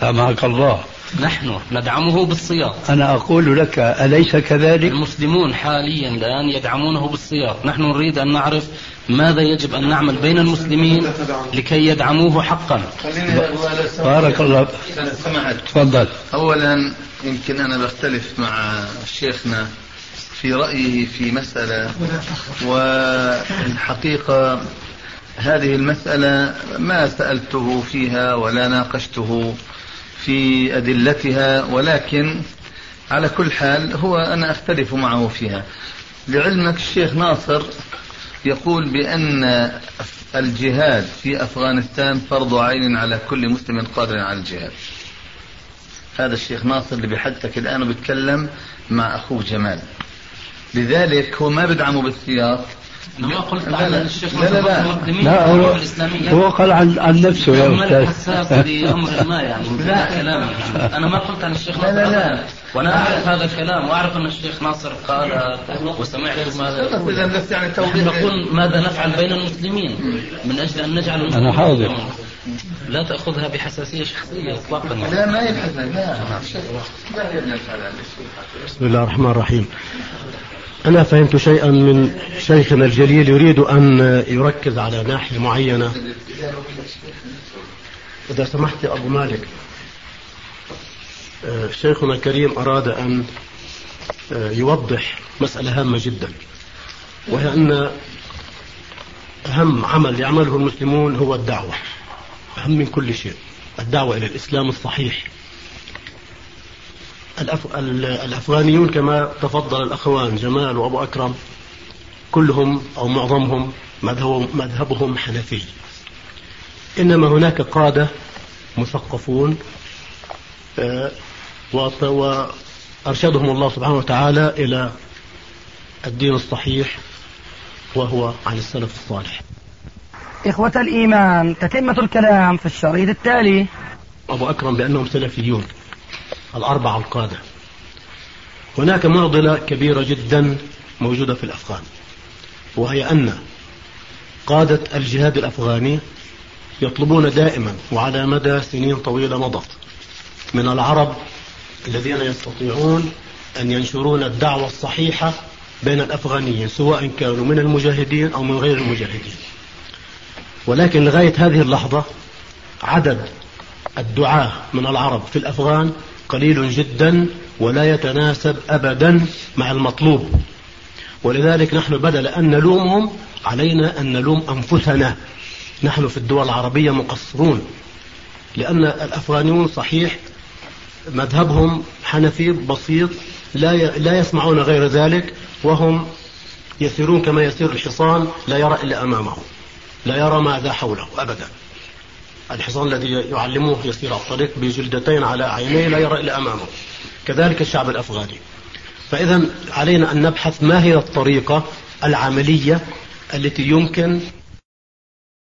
سامحك الله نحن ندعمه بالسياط أنا أقول لك أليس كذلك؟ المسلمون حاليا الآن يدعمونه بالسياط نحن نريد أن نعرف ماذا يجب أن نعمل بين المسلمين لكي يدعموه حقا؟ بارك الله تفضل. أولا يمكن أنا بختلف مع شيخنا في رأيه في مسألة والحقيقة هذه المسألة ما سألته فيها ولا ناقشته في أدلتها ولكن على كل حال هو أنا أختلف معه فيها. لعلمك الشيخ ناصر يقول بأن الجهاد في أفغانستان فرض عين على كل مسلم قادر على الجهاد. هذا الشيخ ناصر اللي بحدثك الآن وبيتكلم مع أخوه جمال. لذلك هو ما بدعمه بالسياق. ما قلت لا لا الشيخ لا لا لا, لا هو, هو قال عن عن نفسه يا أستاذ. بامر ما يعني لا كلام أنا ما قلت عن الشيخ لا لا لا. وأنا أعرف هذا الكلام وأعرف أن الشيخ ناصر قال وسمعت ماذا إذا بس يعني نقول ماذا نفعل بين المسلمين من أجل أن نجعل أنا حاضر. لا تأخذها بحساسية شخصية اطلاقا. لا ما يبحث لا بسم الله الرحمن الرحيم. أنا فهمت شيئا من شيخنا الجليل يريد أن يركز على ناحية معينة. إذا سمحت يا أبو مالك. شيخنا الكريم أراد أن آه، يوضح مسألة هامة جدا وهي أن أهم عمل يعمله المسلمون هو الدعوة أهم من كل شيء الدعوة إلى الإسلام الصحيح. الأف... الأفغانيون كما تفضل الأخوان جمال وأبو أكرم كلهم أو معظمهم مذهبهم حنفي. إنما هناك قادة مثقفون آه، وأرشدهم الله سبحانه وتعالى إلى الدين الصحيح وهو عن السلف الصالح. إخوة الإيمان تتمة الكلام في الشريط التالي. أبو أكرم بأنهم سلفيون الأربعة القادة. هناك معضلة كبيرة جدا موجودة في الأفغان وهي أن قادة الجهاد الأفغاني يطلبون دائما وعلى مدى سنين طويلة مضت من العرب الذين يستطيعون أن ينشرون الدعوة الصحيحة بين الأفغانيين سواء كانوا من المجاهدين أو من غير المجاهدين. ولكن لغاية هذه اللحظة عدد الدعاة من العرب في الأفغان قليل جدا ولا يتناسب أبدا مع المطلوب. ولذلك نحن بدل أن نلومهم علينا أن نلوم أنفسنا. نحن في الدول العربية مقصرون لأن الأفغانيون صحيح مذهبهم حنفي بسيط لا لا يسمعون غير ذلك وهم يسيرون كما يسير الحصان لا يرى إلا أمامه لا يرى ماذا حوله أبدا. الحصان الذي يعلموه يسير على الطريق بجلدتين على عينيه لا يرى إلا أمامه. كذلك الشعب الأفغاني. فإذا علينا أن نبحث ما هي الطريقة العملية التي يمكن